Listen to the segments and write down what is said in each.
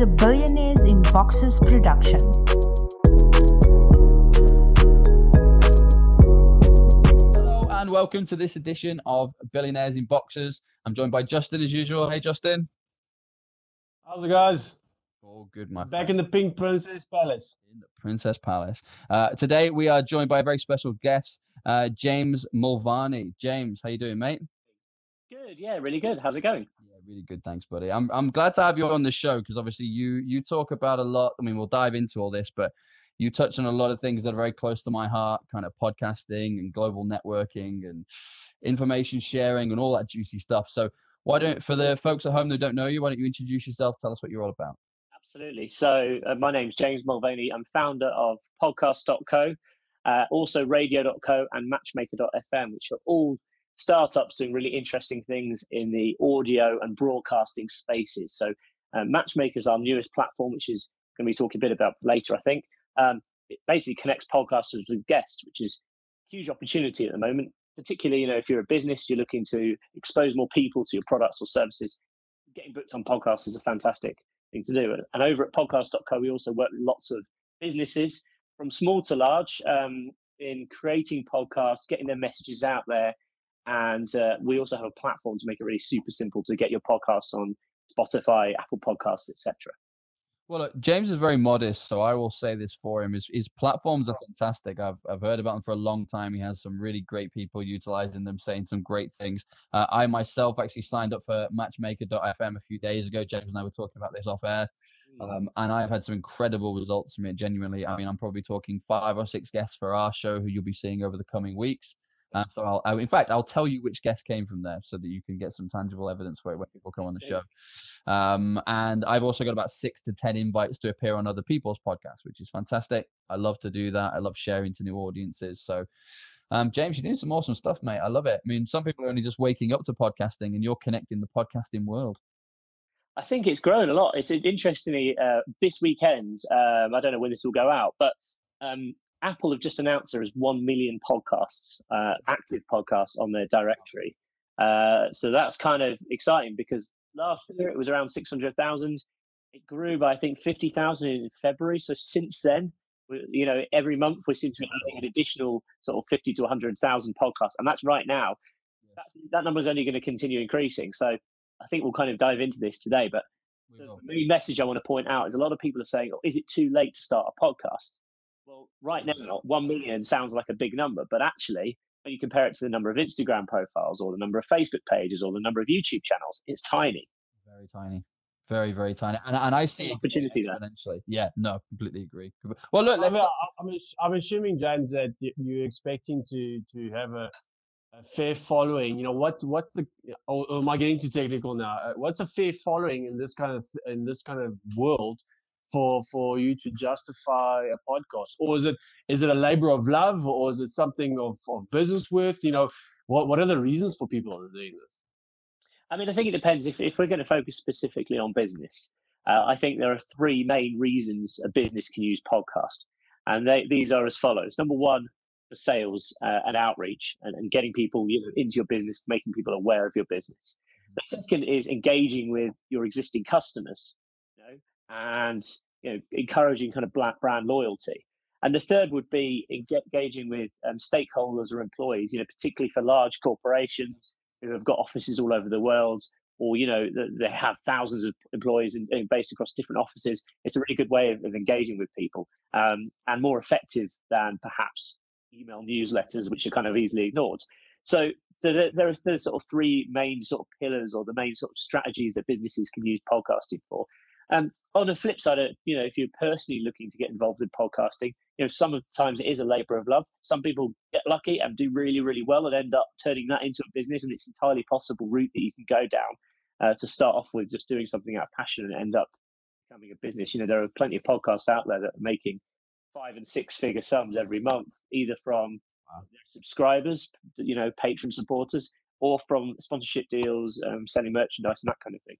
is a Billionaires in Boxes production. Hello and welcome to this edition of Billionaires in Boxes. I'm joined by Justin as usual. Hey, Justin. How's it, guys? All good, my Back friend. in the Pink Princess Palace. in the Princess Palace. Uh, today we are joined by a very special guest, uh, James Mulvaney. James, how you doing, mate? Good, yeah, really good. How's it going? Really good. Thanks, buddy. I'm I'm glad to have you on the show because obviously you you talk about a lot. I mean, we'll dive into all this, but you touch on a lot of things that are very close to my heart, kind of podcasting and global networking and information sharing and all that juicy stuff. So why don't for the folks at home that don't know you, why don't you introduce yourself? Tell us what you're all about. Absolutely. So, uh, my name's James Mulvaney. I'm founder of podcast.co, uh, also radio.co and matchmaker.fm, which are all startups doing really interesting things in the audio and broadcasting spaces. So, uh, Matchmaker is our newest platform, which is going to be talking a bit about later, I think. Um, it basically connects podcasters with guests, which is a huge opportunity at the moment. Particularly, you know, if you're a business, you're looking to expose more people to your products or services. Getting booked on podcasts is a fantastic thing to do. And over at podcast.co, we also work with lots of businesses from small to large um, in creating podcasts, getting their messages out there. And uh, we also have a platform to make it really super simple to get your podcasts on Spotify, Apple Podcasts, etc. Well, look, James is very modest, so I will say this for him: his, his platforms are fantastic. I've I've heard about them for a long time. He has some really great people utilizing them, saying some great things. Uh, I myself actually signed up for Matchmaker.fm a few days ago. James and I were talking about this off air, um, and I've had some incredible results from it. Genuinely, I mean, I'm probably talking five or six guests for our show who you'll be seeing over the coming weeks. Uh, so I'll, I, in fact, I'll tell you which guest came from there, so that you can get some tangible evidence for it when people come on the show. Um, and I've also got about six to 10 invites to appear on other people's podcasts, which is fantastic. I love to do that. I love sharing to new audiences. So, um, James, you're doing some awesome stuff, mate. I love it. I mean, some people are only just waking up to podcasting and you're connecting the podcasting world. I think it's grown a lot. It's interestingly uh, this weekend. Um, I don't know when this will go out, but um, Apple have just announced there is one million podcasts, uh, active podcasts on their directory. Uh, so that's kind of exciting because last year it was around six hundred thousand. It grew by I think fifty thousand in February. So since then, we, you know, every month we seem to be adding an additional sort of fifty to hundred thousand podcasts, and that's right now. That's, that number is only going to continue increasing. So I think we'll kind of dive into this today, but the main message I want to point out is a lot of people are saying, oh, is it too late to start a podcast? Right now, 1 million sounds like a big number, but actually, when you compare it to the number of Instagram profiles or the number of Facebook pages or the number of YouTube channels, it's tiny. Very tiny. Very, very tiny. And, and I see opportunity there. Yeah, no, completely agree. Well, look, I let's mean, I- I'm, I'm assuming, James, that you're expecting to to have a, a fair following. You know, what what's the? Or, or am I getting too technical now? Uh, What's a fair following in this kind of in this kind of world for for you to justify a podcast, or is it is it a labor of love, or is it something of, of business worth? You know, what what are the reasons for people doing this? I mean, I think it depends. If, if we're going to focus specifically on business, uh, I think there are three main reasons a business can use podcast. And they, these are as follows. Number one, for sales uh, and outreach and, and getting people you know, into your business, making people aware of your business. The second is engaging with your existing customers and you know, encouraging kind of black brand loyalty. And the third would be engaging with um, stakeholders or employees, you know, particularly for large corporations who have got offices all over the world, or you know, they have thousands of employees and, based across different offices. It's a really good way of, of engaging with people um, and more effective than perhaps email newsletters, which are kind of easily ignored. So, so there, there are there's sort of three main sort of pillars or the main sort of strategies that businesses can use podcasting for. Um, on the flip side, uh, you know, if you're personally looking to get involved with podcasting, you know, some of the times it is a labor of love. Some people get lucky and do really, really well and end up turning that into a business, and it's entirely possible route that you can go down uh, to start off with just doing something out of passion and end up becoming a business. You know, there are plenty of podcasts out there that are making five and six figure sums every month, either from their subscribers, you know, patron supporters, or from sponsorship deals, um, selling merchandise and that kind of thing.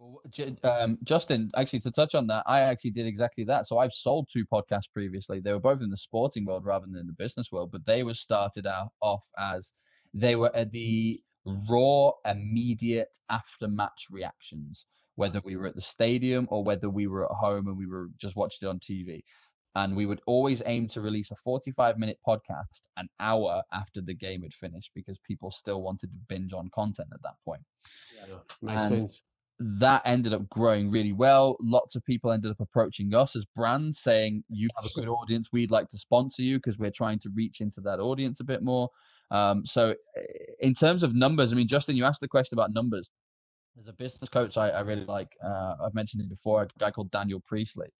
Well, um, Justin, actually, to touch on that, I actually did exactly that. So I've sold two podcasts previously. They were both in the sporting world rather than in the business world, but they were started out off as they were at the raw, immediate after match reactions, whether we were at the stadium or whether we were at home and we were just watching it on TV. And we would always aim to release a 45 minute podcast an hour after the game had finished because people still wanted to binge on content at that point. Yeah, makes And- sense. That ended up growing really well. Lots of people ended up approaching us as brands saying, You have a good audience. We'd like to sponsor you because we're trying to reach into that audience a bit more. Um, so, eh, in terms of numbers, I mean, Justin, you asked the question about numbers. There's a business coach I, I really like. Uh, I've mentioned it before, a guy called Daniel Priestley.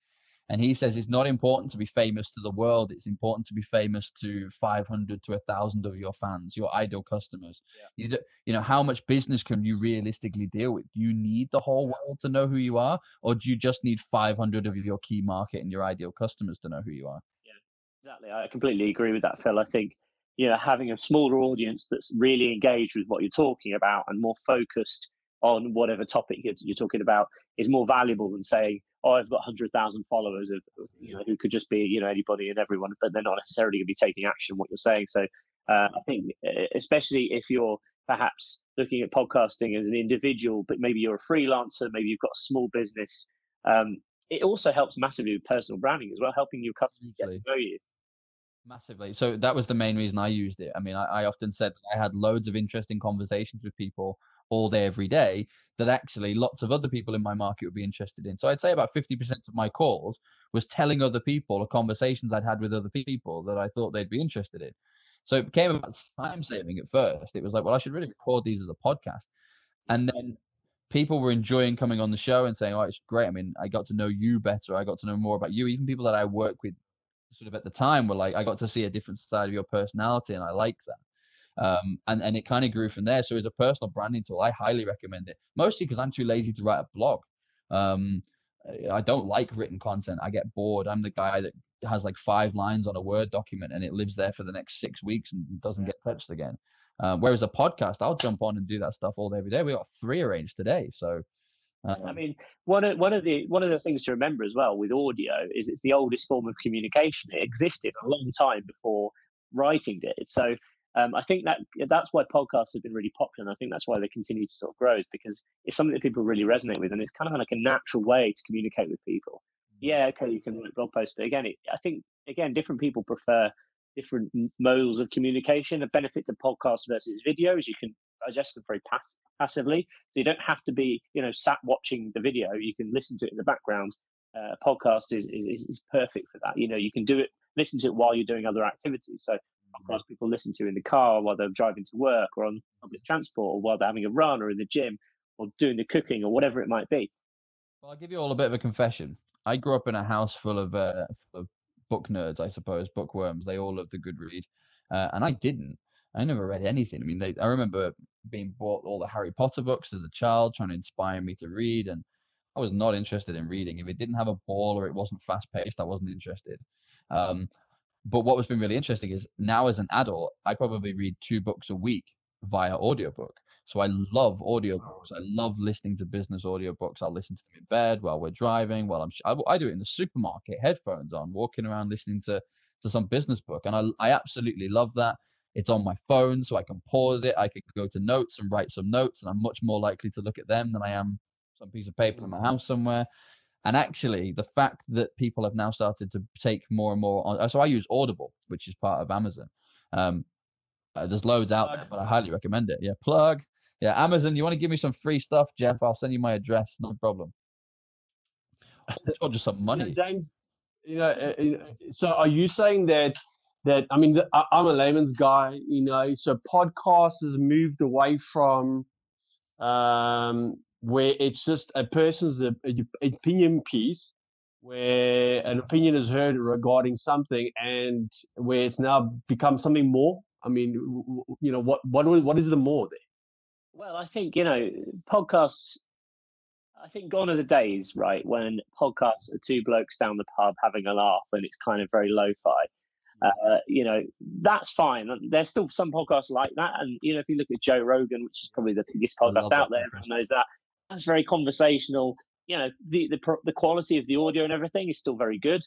And he says it's not important to be famous to the world. It's important to be famous to 500 to 1,000 of your fans, your ideal customers. You, do, you know, how much business can you realistically deal with? Do you need the whole world to know who you are? Or do you just need 500 of your key market and your ideal customers to know who you are? Yeah, exactly. I completely agree with that, Phil. I think you know having a smaller audience that's really engaged with what you're talking about and more focused on whatever topic you're, you're talking about is more valuable than saying, "Oh, I've got hundred thousand followers of you know who could just be you know anybody and everyone," but they're not necessarily going to be taking action what you're saying. So uh, I think, uh, especially if you're perhaps looking at podcasting as an individual, but maybe you're a freelancer, maybe you've got a small business. Um, it also helps massively with personal branding as well, helping your customers get to know you. Massively. So that was the main reason I used it. I mean, I, I often said that I had loads of interesting conversations with people all day, every day that actually lots of other people in my market would be interested in. So I'd say about 50% of my calls was telling other people or conversations I'd had with other people that I thought they'd be interested in. So it became about time saving at first. It was like, well, I should really record these as a podcast. And then people were enjoying coming on the show and saying, oh, it's great. I mean, I got to know you better. I got to know more about you. Even people that I work with sort of at the time were like, I got to see a different side of your personality and I like that. Um, and, and it kind of grew from there. So as a personal branding tool, I highly recommend it, mostly because I'm too lazy to write a blog. Um, I don't like written content. I get bored. I'm the guy that has like five lines on a Word document and it lives there for the next six weeks and doesn't get touched again. Um, whereas a podcast, I'll jump on and do that stuff all day, every day. We got three arranged today. So, um, I mean, one of one of the one of the things to remember as well with audio is it's the oldest form of communication. It existed a long time before writing did. So um, I think that that's why podcasts have been really popular. And I think that's why they continue to sort of grow is because it's something that people really resonate with, and it's kind of like a natural way to communicate with people. Yeah, okay, you can write blog posts, but again, it, I think again different people prefer different modes of communication. The benefit to podcasts versus videos, you can digest them very pass- passively, so you don't have to be you know sat watching the video. You can listen to it in the background. Uh, a podcast is, is is perfect for that. You know, you can do it, listen to it while you're doing other activities. So podcasts people listen to in the car while they're driving to work or on public transport or while they're having a run or in the gym or doing the cooking or whatever it might be. Well, I'll give you all a bit of a confession. I grew up in a house full of uh, full of book nerds, I suppose, bookworms. They all loved the good read, uh, and I didn't. I never read anything. I mean, they, I remember being bought all the Harry Potter books as a child, trying to inspire me to read, and I was not interested in reading. If it didn't have a ball or it wasn't fast paced, I wasn't interested. Um, but what was been really interesting is now as an adult, I probably read two books a week via audiobook. So I love audiobooks. I love listening to business audiobooks. I'll listen to them in bed while we're driving, while I'm sh- I, I do it in the supermarket, headphones on, walking around listening to to some business book. And I I absolutely love that. It's on my phone, so I can pause it. I can go to notes and write some notes, and I'm much more likely to look at them than I am some piece of paper in my mm. house somewhere. And actually, the fact that people have now started to take more and more on. So I use Audible, which is part of Amazon. Um, uh, there's loads out there, but I highly recommend it. Yeah, plug. Yeah, Amazon. You want to give me some free stuff, Jeff? I'll send you my address. No problem. Or just some You know, money. James, you know, uh, know, so are you saying that that I mean, I'm a layman's guy, you know, so podcasts has moved away from um, where it's just a person's op- opinion piece, where an opinion is heard regarding something, and where it's now become something more. I mean, you know, what what what is the more there? Well, I think, you know, podcasts, I think gone are the days, right, when podcasts are two blokes down the pub having a laugh and it's kind of very lo fi. Uh, you know, that's fine. There's still some podcasts like that. And, you know, if you look at Joe Rogan, which is probably the biggest podcast out there, everyone knows that. That's very conversational. You know, the, the, the quality of the audio and everything is still very good.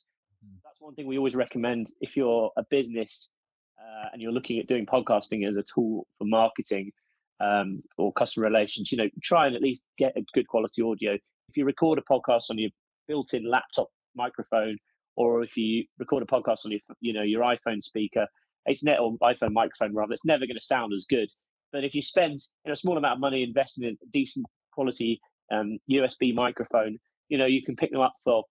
Mm. That's one thing we always recommend if you're a business uh, and you're looking at doing podcasting as a tool for marketing um, or customer relations, you know, try and at least get a good quality audio. If if you record a podcast on your built-in laptop microphone, or if you record a podcast on your you know your iPhone speaker, it's net or iPhone microphone rather, it's never going to sound as good. But if you spend you know, a small amount of money investing in a decent quality um, USB microphone, you know you can pick them up for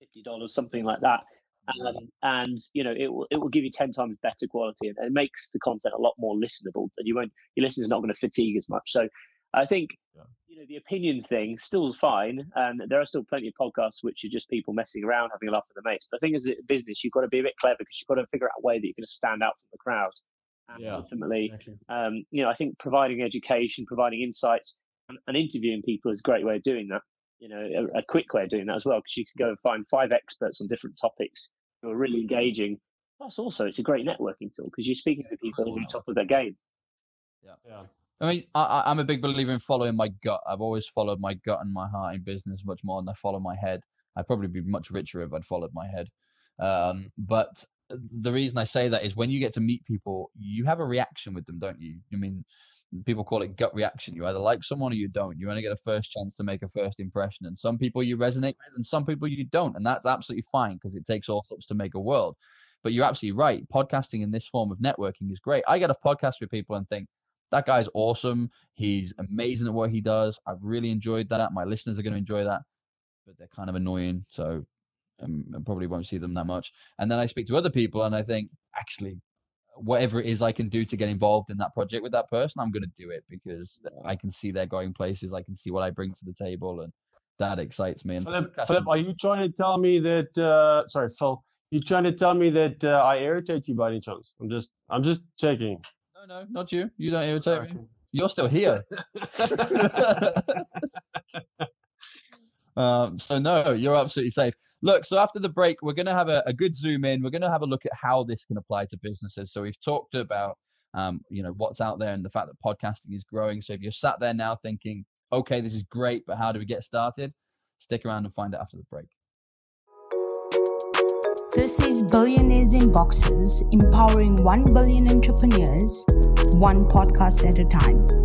fifty dollars, something like that, um, and you know it will it will give you ten times better quality, and it makes the content a lot more listenable. And you won't your listeners not going to fatigue as much. So I think yeah. you know the opinion thing still fine, and there are still plenty of podcasts which are just people messing around, having a laugh with their mates. But I think as a business, you've got to be a bit clever because you've got to figure out a way that you're going to stand out from the crowd. And yeah, ultimately, exactly. um, you know, I think providing education, providing insights, and, and, interviewing people is a great way of doing that. You know, a, a quick way of doing that as well, because you can go and find five experts on different topics who are really engaging. Plus, also, it's a great networking tool because you're speaking to people who are top of their game. Yeah. Yeah. I mean, I, I'm a big believer in following my gut. I've always followed my gut and my heart in business much more than I follow my head. I'd probably be much richer if I'd followed my head. Um, but the reason I say that is when you get to meet people, you have a reaction with them, don't you? I mean, people call it gut reaction. You either like someone or you don't. You only get a first chance to make a first impression. And some people you resonate with and some people you don't. And that's absolutely fine because it takes all sorts to make a world. But you're absolutely right. Podcasting in this form of networking is great. I get a podcast with people and think, that guy's awesome. He's amazing at what he does. I've really enjoyed that. My listeners are going to enjoy that, but they're kind of annoying. So um, I probably won't see them that much. And then I speak to other people and I think, actually, whatever it is I can do to get involved in that project with that person, I'm going to do it because I can see they're going places. I can see what I bring to the table, and that excites me. And Philip, Philip are you trying to tell me that? Uh, sorry, Phil. You trying to tell me that uh, I irritate you by any chance? I'm just, I'm just checking. No, no, not you. You don't irritate okay. me. You're still here. um, so no, you're absolutely safe. Look, so after the break, we're going to have a, a, good zoom in. We're going to have a look at how this can apply to businesses. So we've talked about, um, you know, what's out there and the fact that podcasting is growing. So if you're sat there now thinking, okay, this is great, but how do we get started? Stick around and find out after the break. This is Billionaires in Boxes, empowering 1 billion entrepreneurs, one podcast at a time.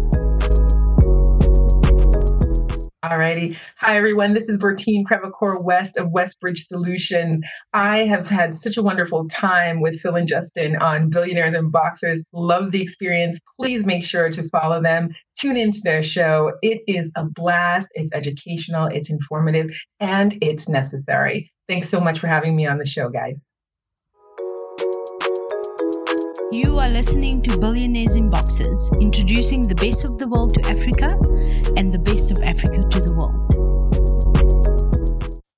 Alrighty. Hi, everyone. This is Bertine Crevecoeur West of Westbridge Solutions. I have had such a wonderful time with Phil and Justin on Billionaires in Boxes. Love the experience. Please make sure to follow them. Tune into their show. It is a blast. It's educational, it's informative, and it's necessary. Thanks so much for having me on the show, guys. You are listening to Billionaires in Boxes, introducing the best of the world to Africa and the of Africa to the world.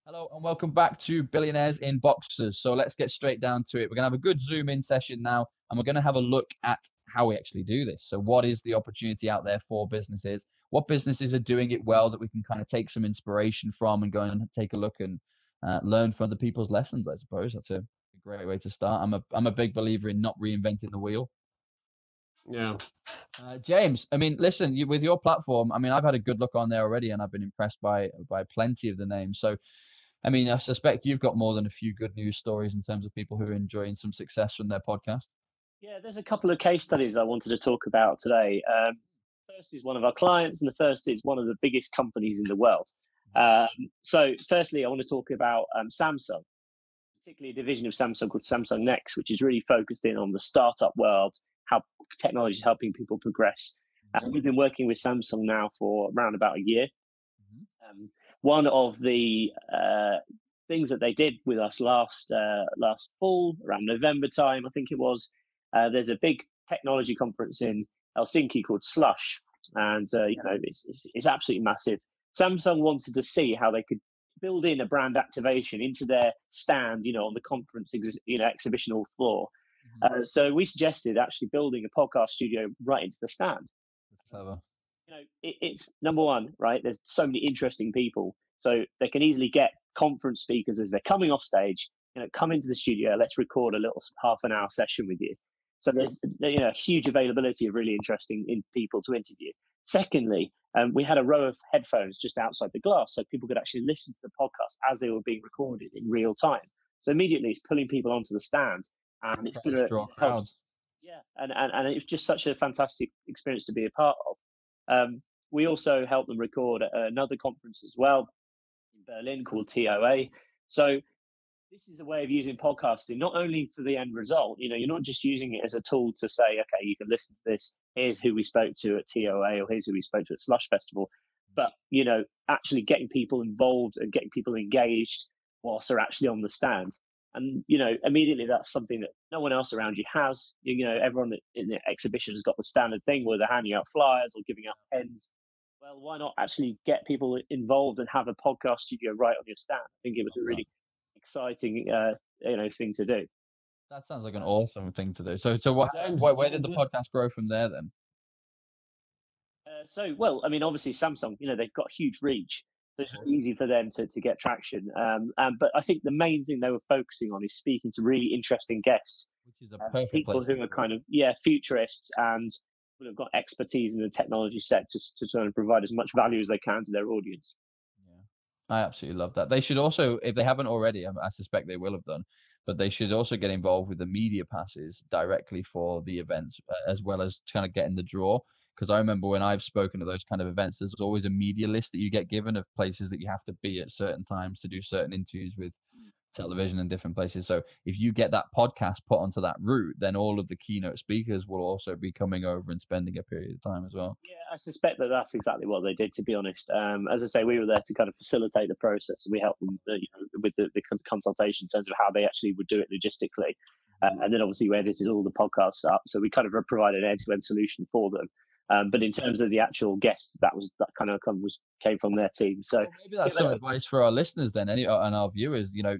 Hello, and welcome back to Billionaires in Boxes. So let's get straight down to it. We're going to have a good zoom in session now, and we're going to have a look at how we actually do this. So, what is the opportunity out there for businesses? What businesses are doing it well that we can kind of take some inspiration from and go and take a look and uh, learn from other people's lessons. I suppose that's a great way to start. I'm a I'm a big believer in not reinventing the wheel. Yeah. Uh, James, I mean, listen, you, with your platform, I mean, I've had a good look on there already, and I've been impressed by by plenty of the names. So, I mean, I suspect you've got more than a few good news stories in terms of people who are enjoying some success from their podcast. Yeah, there's a couple of case studies I wanted to talk about today. Um, first is one of our clients, and the first is one of the biggest companies in the world. Um, so, firstly, I want to talk about um, Samsung, particularly a division of Samsung called Samsung Next, which is really focused in on the startup world, how technology is helping people progress. And we've been working with Samsung now for around about a year. Mm-hmm. Um, one of the uh, things that they did with us last uh, last fall, around November time, I think it was. Uh, there's a big technology conference in Helsinki called Slush, and uh, you know it's, it's, it's absolutely massive. Samsung wanted to see how they could build in a brand activation into their stand, you know, on the conference, ex- you know, exhibition hall floor. Uh, so we suggested actually building a podcast studio right into the stand. That's clever. You know, it, it's number one, right? There's so many interesting people, so they can easily get conference speakers as they're coming off stage. You know, come into the studio. Let's record a little half an hour session with you. So there's you know huge availability of really interesting in people to interview. Secondly, um, we had a row of headphones just outside the glass so people could actually listen to the podcast as they were being recorded in real time. So immediately it's pulling people onto the stand and it's going to draw crowds. Yeah, and, and, and it's just such a fantastic experience to be a part of. Um, we also help them record another conference as well in Berlin called TOA. So this is a way of using podcasting not only for the end result. You know, you're not just using it as a tool to say, okay, you can listen to this. Here's who we spoke to at TOA, or here's who we spoke to at Slush Festival. But you know, actually getting people involved and getting people engaged whilst they're actually on the stand. And you know, immediately that's something that no one else around you has. You, you know, everyone in the exhibition has got the standard thing where they're handing out flyers or giving out pens. Well, why not actually get people involved and have a podcast studio right on your stand? I think it was a really exciting, uh, you know, thing to do. That sounds like an awesome thing to do. So, so what, where, where did the podcast grow from there then? Uh, so, well, I mean, obviously Samsung, you know, they've got huge reach. So it's easy for them to, to get traction. Um, um, but I think the main thing they were focusing on is speaking to really interesting guests. Which is a uh, perfect uh, people who are kind of, yeah, futurists and have got expertise in the technology sector to, to try and provide as much value as they can to their audience. I absolutely love that. They should also, if they haven't already, I suspect they will have done, but they should also get involved with the media passes directly for the events, uh, as well as kind of getting the draw. Because I remember when I've spoken at those kind of events, there's always a media list that you get given of places that you have to be at certain times to do certain interviews with television and different places. So if you get that podcast put onto that route, then all of the keynote speakers will also be coming over and spending a period of time as well. Yeah, I suspect that that's exactly what they did. To be honest, um, as I say, we were there to kind of facilitate the process, and we helped them uh, you know, with the, the, consultation in terms of how they actually would do it logistically. Um, and then obviously we edited all the podcasts up, so we kind of provided an end-to-end solution for them. Um, but in terms of the actual guests, that was that kind of was came from their team. So well, maybe that's some advice for our listeners then, any and our viewers. You know,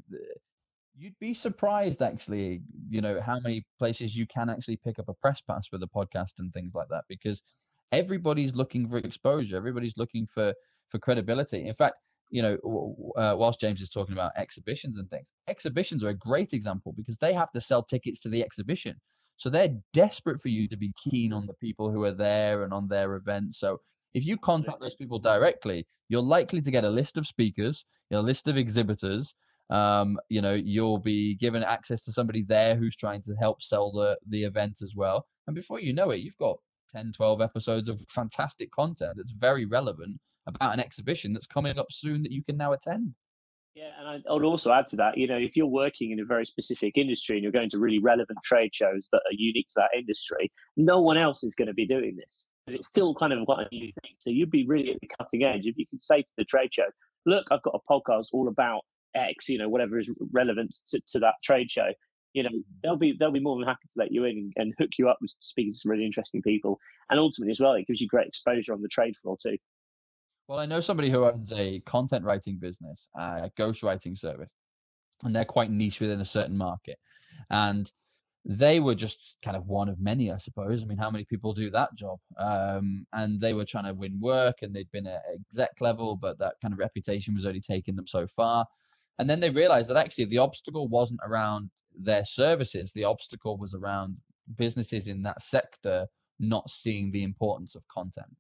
you'd be surprised actually. You know how many places you can actually pick up a press pass with a podcast and things like that because everybody's looking for exposure. Everybody's looking for for credibility. In fact, you know, uh, whilst James is talking about exhibitions and things, exhibitions are a great example because they have to sell tickets to the exhibition. So they're desperate for you to be keen on the people who are there and on their events. So if you contact those people directly, you're likely to get a list of speakers, a list of exhibitors. Um, you know, you'll be given access to somebody there who's trying to help sell the the event as well. And before you know it, you've got 10, 12 episodes of fantastic content that's very relevant about an exhibition that's coming up soon that you can now attend. Yeah, and I would also add to that, you know, if you're working in a very specific industry and you're going to really relevant trade shows that are unique to that industry, no one else is going to be doing this it's still kind of quite a new thing. So you'd be really at the cutting edge if you could say to the trade show, "Look, I've got a podcast all about X, you know, whatever is relevant to, to that trade show." You know, they'll be they'll be more than happy to let you in and, and hook you up with speaking to some really interesting people, and ultimately as well, it gives you great exposure on the trade floor too. Well, I know somebody who owns a content writing business, a ghostwriting service, and they're quite niche within a certain market. And they were just kind of one of many, I suppose. I mean, how many people do that job? Um, and they were trying to win work and they'd been at exec level, but that kind of reputation was only taking them so far. And then they realized that actually the obstacle wasn't around their services, the obstacle was around businesses in that sector not seeing the importance of content.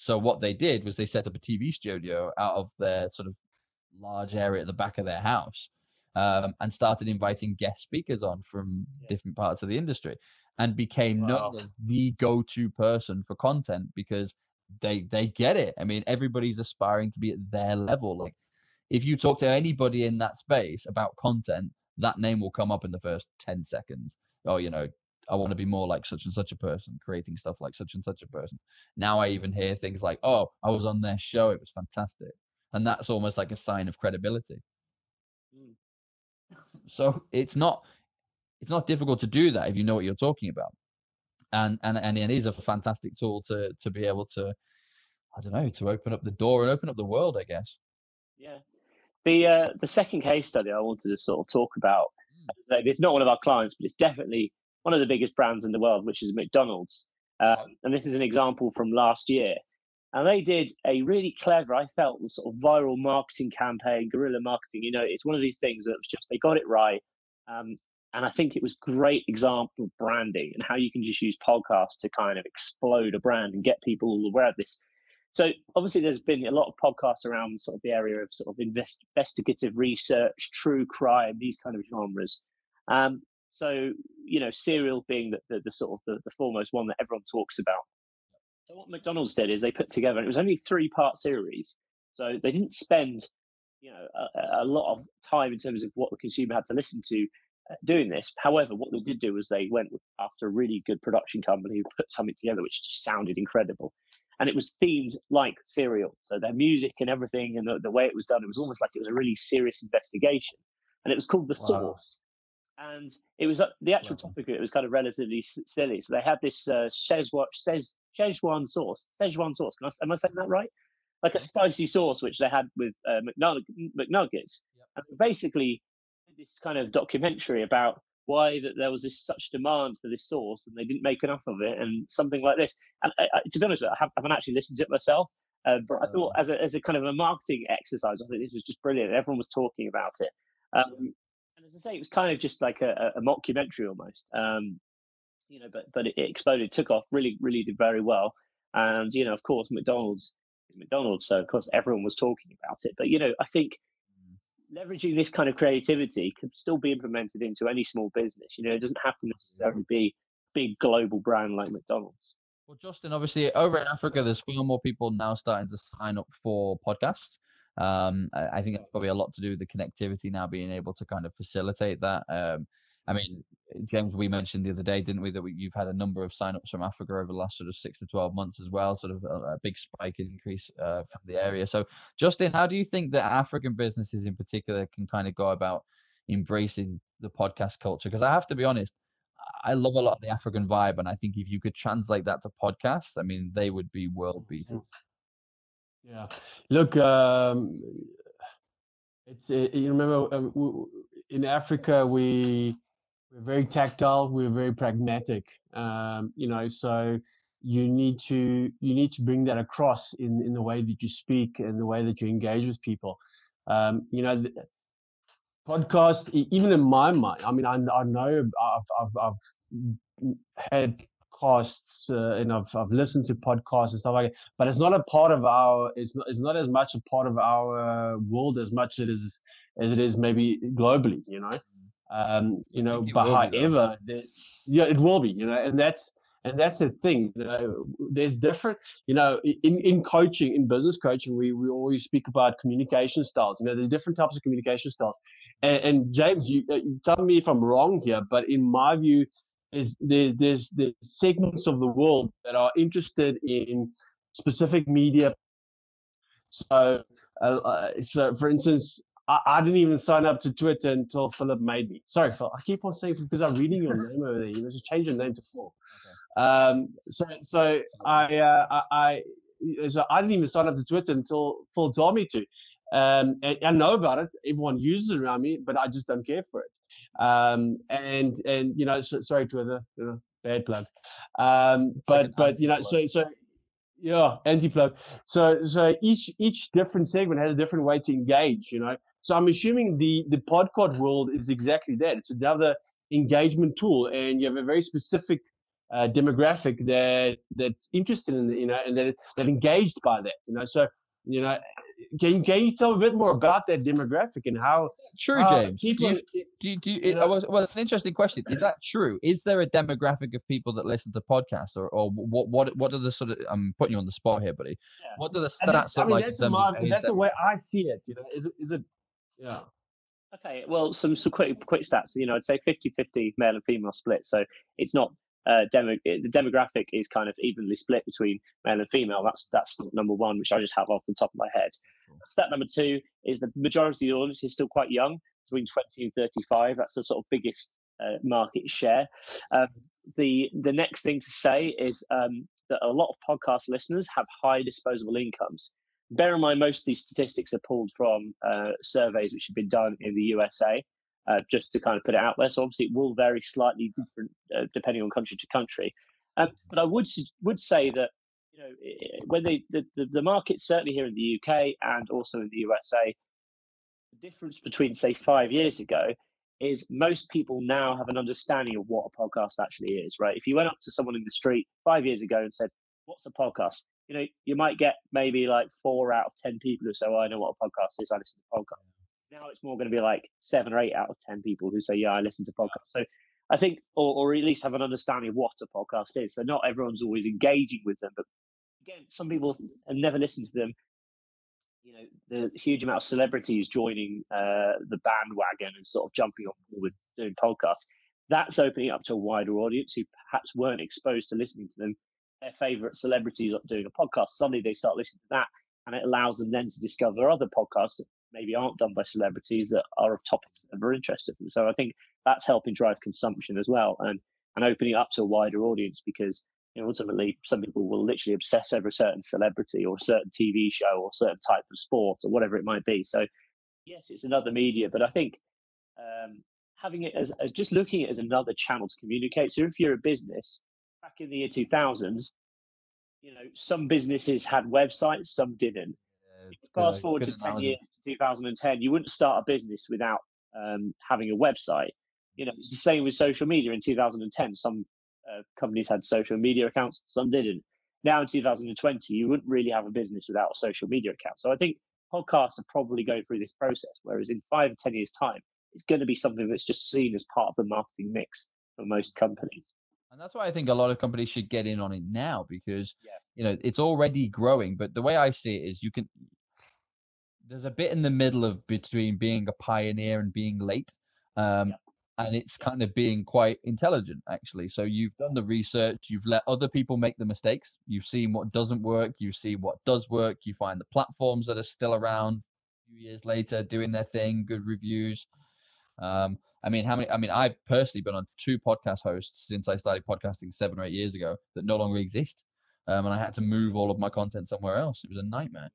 So what they did was they set up a TV studio out of their sort of large area at the back of their house um, and started inviting guest speakers on from yeah. different parts of the industry and became wow. known as the go-to person for content because they they get it. I mean, everybody's aspiring to be at their level. Like if you talk to anybody in that space about content, that name will come up in the first 10 seconds. Oh, you know, I want to be more like such and such a person, creating stuff like such and such a person. Now I even hear things like, "Oh, I was on their show; it was fantastic," and that's almost like a sign of credibility. Mm. So it's not it's not difficult to do that if you know what you're talking about, and and and it is a fantastic tool to to be able to, I don't know, to open up the door and open up the world, I guess. Yeah. The uh, the second case study I wanted to sort of talk about, mm. it's not one of our clients, but it's definitely one of the biggest brands in the world, which is McDonald's. Um, and this is an example from last year. And they did a really clever, I felt, sort of viral marketing campaign, guerrilla marketing. You know, it's one of these things that was just, they got it right. Um, and I think it was great example of branding and how you can just use podcasts to kind of explode a brand and get people all aware of this. So obviously, there's been a lot of podcasts around sort of the area of sort of invest- investigative research, true crime, these kind of genres. Um, so, you know, Serial being the, the, the sort of the, the, foremost one that everyone talks about. So what McDonald's did is they put together, it was only three part series. So they didn't spend, you know, a, a, lot of time in terms of what the consumer had to listen to uh, doing this. However, what they did do was they went after a really good production company who put something together which just sounded incredible. And it was themed like serial. So their music and everything and the, the way it was done, it was almost like it was a really serious investigation. And it was called The wow. Sauce and it was uh, the actual topic of it was kind of relatively silly. So they had this uh, Szechuan, Szechuan sauce, Szechuan sauce. Can I, am I saying that right? Like a spicy sauce, which they had with uh, McNug- McNuggets. Yep. And basically, this kind of documentary about why that there was this such demand for this sauce and they didn't make enough of it and something like this. And I, I, to be honest, you, I haven't actually listened to it myself. Uh, but I thought, oh. as a, as a kind of a marketing exercise, I think this was just brilliant. Everyone was talking about it. Um, as I say, it was kind of just like a, a mockumentary almost. Um, you know, but but it, it, exploded, took off, really, really did very well. And you know, of course, McDonald's is McDonald's, so of course everyone was talking about it. But you know, I think mm. leveraging this kind of creativity could still be implemented into any small business. You know, it doesn't have to necessarily be big global brand like McDonald's. Well, Justin, obviously over in Africa, there's far more people now starting to sign up for podcasts. Um, I, I, think that's probably a lot to do with the connectivity now being able to kind of facilitate that. Um, I mean, James, we mentioned the other day, didn't we, that we, you've had a number of signups from Africa over the last sort of six to 12 months as well, sort of a, a big spike increase uh, from the area. So, Justin, how do you think that African businesses in particular can kind of go about embracing the podcast culture? Because I have to be honest, I love a lot of the African vibe. And I think if you could translate that to podcasts, I mean, they would be world beaters. Yeah. Look, um, it's uh, you remember uh, in Africa we we're very tactile, we're very pragmatic. Um, you know, so you need to you need to bring that across in in the way that you speak and the way that you engage with people. Um, you know, podcast even in my mind. I mean, I, I know I've, I've I've had podcasts uh, and I've, I've listened to podcasts and stuff like that, but it's not a part of our, it's not, it's not as much a part of our world as much it is, as it is maybe globally, you know? Um, you know, but however, the, yeah, it will be, you know, and that's, and that's the thing. You know, there's different, you know, in, in coaching, in business coaching, we, we always speak about communication styles. You know, there's different types of communication styles. And, and James, you, uh, you tell me if I'm wrong here, but in my view, is there's there's the segments of the world that are interested in specific media. So, uh, uh, so for instance, I, I, didn't even sign up to Twitter until Philip made me. Sorry, Phil. I keep on saying because I'm reading your name over there. You know, just change your name to Phil. Okay. Um, so, so I, uh, I, I, so I didn't even sign up to Twitter until Phil told me to. Um, and I know about it. Everyone uses it around me, but I just don't care for it. Um, and and you know, so, sorry to you know, bad plug. Um, but but you know, so so yeah, anti plug. So so each each different segment has a different way to engage. You know, so I'm assuming the the podcast world is exactly that. It's another engagement tool, and you have a very specific uh, demographic that that's interested in you know and that that engaged by that. You know, so you know can, can you tell a bit more about that demographic and how true uh, james people, do you, do you, do you, know, well, well it's an interesting question is that true is there a demographic of people that listen to podcasts or, or what what what are the sort of i'm putting you on the spot here buddy yeah. what are the stats I mean, like that's, the, that's the way i see it you know is it is it yeah Okay, well, some some quick quick stats. You know, I'd say 50-50 male and female split. So it's not uh, demo, the demographic is kind of evenly split between male and female. That's that's number one, which I just have off the top of my head. Step number two is the majority of the audience is still quite young, between 20 and 35. That's the sort of biggest uh, market share. Um, the the next thing to say is um, that a lot of podcast listeners have high disposable incomes. Bear in mind, most of these statistics are pulled from uh, surveys which have been done in the USA uh, just to kind of put it out there. So obviously, it will vary slightly different uh, depending on country to country. Um, but I would would say that you know when they, the, the the market certainly here in the UK and also in the USA, the difference between say five years ago is most people now have an understanding of what a podcast actually is. Right? If you went up to someone in the street five years ago and said, "What's a podcast?" You know, you might get maybe like four out of ten people who say, oh, "I know what a podcast is. I listen to podcasts." Now it's more going to be like seven or eight out of 10 people who say, yeah, I listen to podcasts. So I think, or, or at least have an understanding of what a podcast is. So not everyone's always engaging with them, but again, some people have never listened to them. You know, the huge amount of celebrities joining uh, the bandwagon and sort of jumping on board with doing podcasts. That's opening up to a wider audience who perhaps weren't exposed to listening to them. Their favorite celebrities doing a podcast. Suddenly they start listening to that, and it allows them then to discover other podcasts maybe aren't done by celebrities that are of topics that are interested in. So I think that's helping drive consumption as well, and and opening up to a wider audience because you know, ultimately some people will literally obsess over a certain celebrity or a certain TV show or a certain type of sport or whatever it might be. So yes, it's another media, but I think um, having it as, as just looking at it as another channel to communicate. So if you're a business back in the year 2000s, you know, some businesses had websites, some didn't. Fast forward to 10 years to 2010, you wouldn't start a business without um, having a website. You know, it's the same with social media in 2010. Some uh, companies had social media accounts, some didn't. Now in 2020, you wouldn't really have a business without a social media account. So I think podcasts are probably going through this process, whereas in five or 10 years' time, it's going to be something that's just seen as part of the marketing mix for most companies. And that's why I think a lot of companies should get in on it now because yeah. you know it's already growing. But the way I see it is, you can there's a bit in the middle of between being a pioneer and being late. Um, yeah. and it's kind of being quite intelligent actually. So you've done the research you've let other people make the mistakes you've seen what doesn't work you see what does work you find the platforms that are still around a few years later doing their thing good reviews. Um, i mean how many i mean i've personally been on two podcast hosts since i started podcasting seven or eight years ago that no longer exist um, and i had to move all of my content somewhere else. It was a nightmare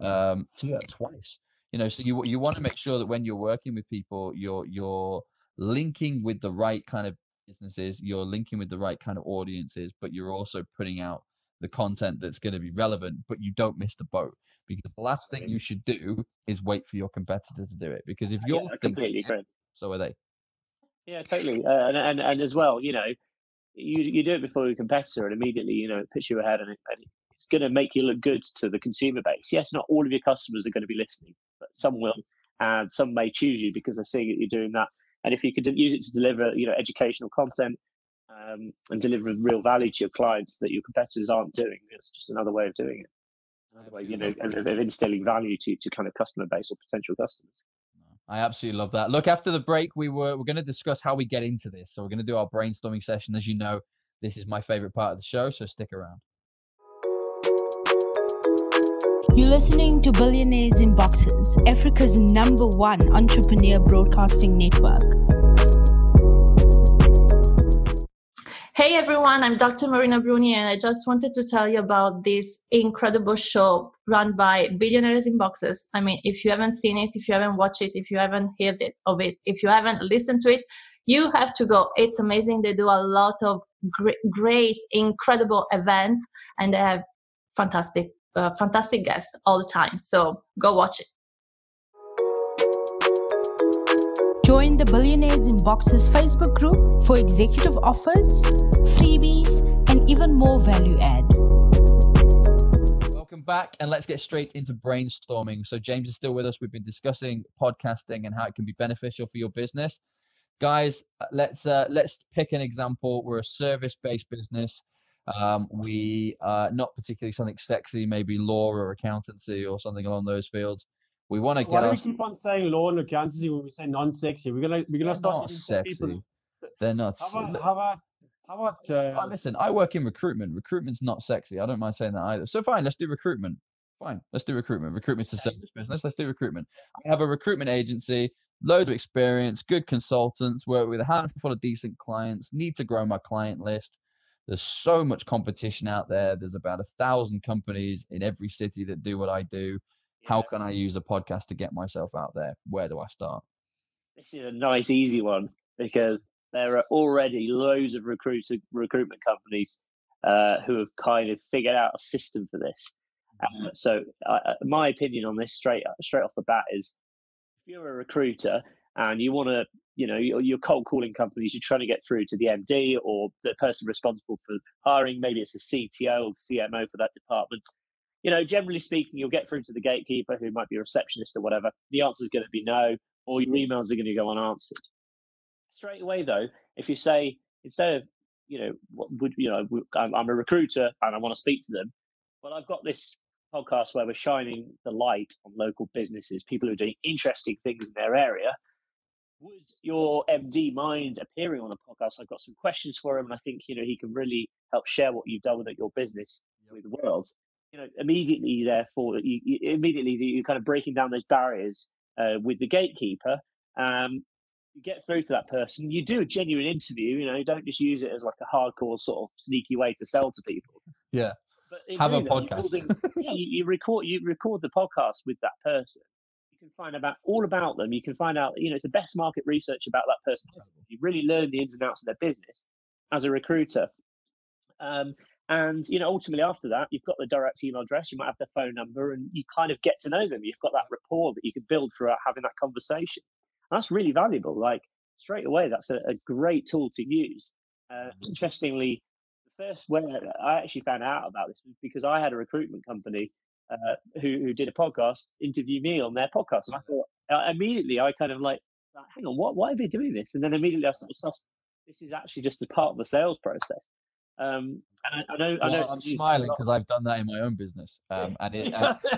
um, to do that twice you know so you you want to make sure that when you're working with people you're you're linking with the right kind of businesses, you're linking with the right kind of audiences, but you're also putting out the content that's going to be relevant, but you don't miss the boat. Because the last thing you should do is wait for your competitor to do it. Because if you're yeah, completely thinking, so are they. Yeah, totally. Uh, and, and and as well, you know, you you do it before your competitor, and immediately, you know, it puts you ahead, and, it, and it's going to make you look good to the consumer base. Yes, not all of your customers are going to be listening, but some will, and some may choose you because they're seeing that you're doing that and if you could use it to deliver, you know, educational content um, and deliver real value to your clients that your competitors aren't doing, it's just another way of doing it. Another way, you know, of, of instilling value to to kind of customer base or potential customers. I absolutely love that. Look, after the break, we were we're going to discuss how we get into this. So we're going to do our brainstorming session. As you know, this is my favorite part of the show, so stick around. You're listening to Billionaires in Boxes, Africa's number one entrepreneur broadcasting network. Hey everyone, I'm Dr. Marina Bruni, and I just wanted to tell you about this incredible show run by Billionaires in Boxes. I mean, if you haven't seen it, if you haven't watched it, if you haven't heard it, of it, if you haven't listened to it, you have to go. It's amazing. They do a lot of great, great incredible events, and they have fantastic uh, fantastic guests all the time. So go watch it. Join the Billionaires in Boxes Facebook group for executive offers, freebies, and even more value add. Welcome back, and let's get straight into brainstorming. So, James is still with us. We've been discussing podcasting and how it can be beneficial for your business. Guys, uh, let's uh, let's pick an example. We're a service-based business. Um, we uh, not particularly something sexy, maybe law or accountancy or something along those fields. We want to get. Why do we keep on saying law and accountancy when we say non-sexy? We're gonna we're gonna They're start. Not sexy. People... They're not. How about how about how about? Uh... listen, I work in recruitment. Recruitment's not sexy. I don't mind saying that either. So fine, let's do recruitment. Fine, let's do recruitment. Recruitment's a service business. Let's do recruitment. I have a recruitment agency, loads of experience, good consultants, work with a handful of decent clients. Need to grow my client list there's so much competition out there. There's about a thousand companies in every city that do what I do. Yeah. How can I use a podcast to get myself out there? Where do I start? This is a nice, easy one because there are already loads of recruiter, recruitment companies uh, who have kind of figured out a system for this. Mm-hmm. Uh, so, uh, my opinion on this, straight straight off the bat, is if you're a recruiter and you want to you know you're cold calling companies you're trying to get through to the md or the person responsible for hiring maybe it's a cto or cmo for that department you know generally speaking you'll get through to the gatekeeper who might be a receptionist or whatever the answer is going to be no or your emails are going to go unanswered straight away though if you say instead of you know what would you know I'm, I'm a recruiter and i want to speak to them Well, I've got this podcast where we're shining the light on local businesses, people who are doing interesting things in their area. Would your MD mind appearing on a podcast? I've got some questions for him, and I think you know he can really help share what you've done with your business with the world. You know, immediately, therefore, you, you immediately you're kind of breaking down those barriers uh, with the gatekeeper. Um, you get through to that person. You do a genuine interview. You know, don't just use it as like a hardcore sort of sneaky way to sell to people. Yeah. But have a podcast. yeah, you, you, record you record the podcast with that person. You can find about all about them. You can find out, you know, it's the best market research about that person. You really learn the ins and outs of their business as a recruiter. Um, and you know, ultimately after that, you've got the direct email address, you might have their phone number, and you kind of get to know them. You've got that rapport that you can build throughout having that conversation. And that's really valuable. Like straight away, that's a, a great tool to use. Uh, mm-hmm. interestingly, first way I actually found out about this was because I had a recruitment company uh, who, who did a podcast interview me on their podcast, and I thought uh, immediately I kind of like, hang on, what? Why are they doing this? And then immediately I started, this is actually just a part of the sales process. Um, and I, I know, well, I know. I'm smiling because I've done that in my own business, um, and it, uh,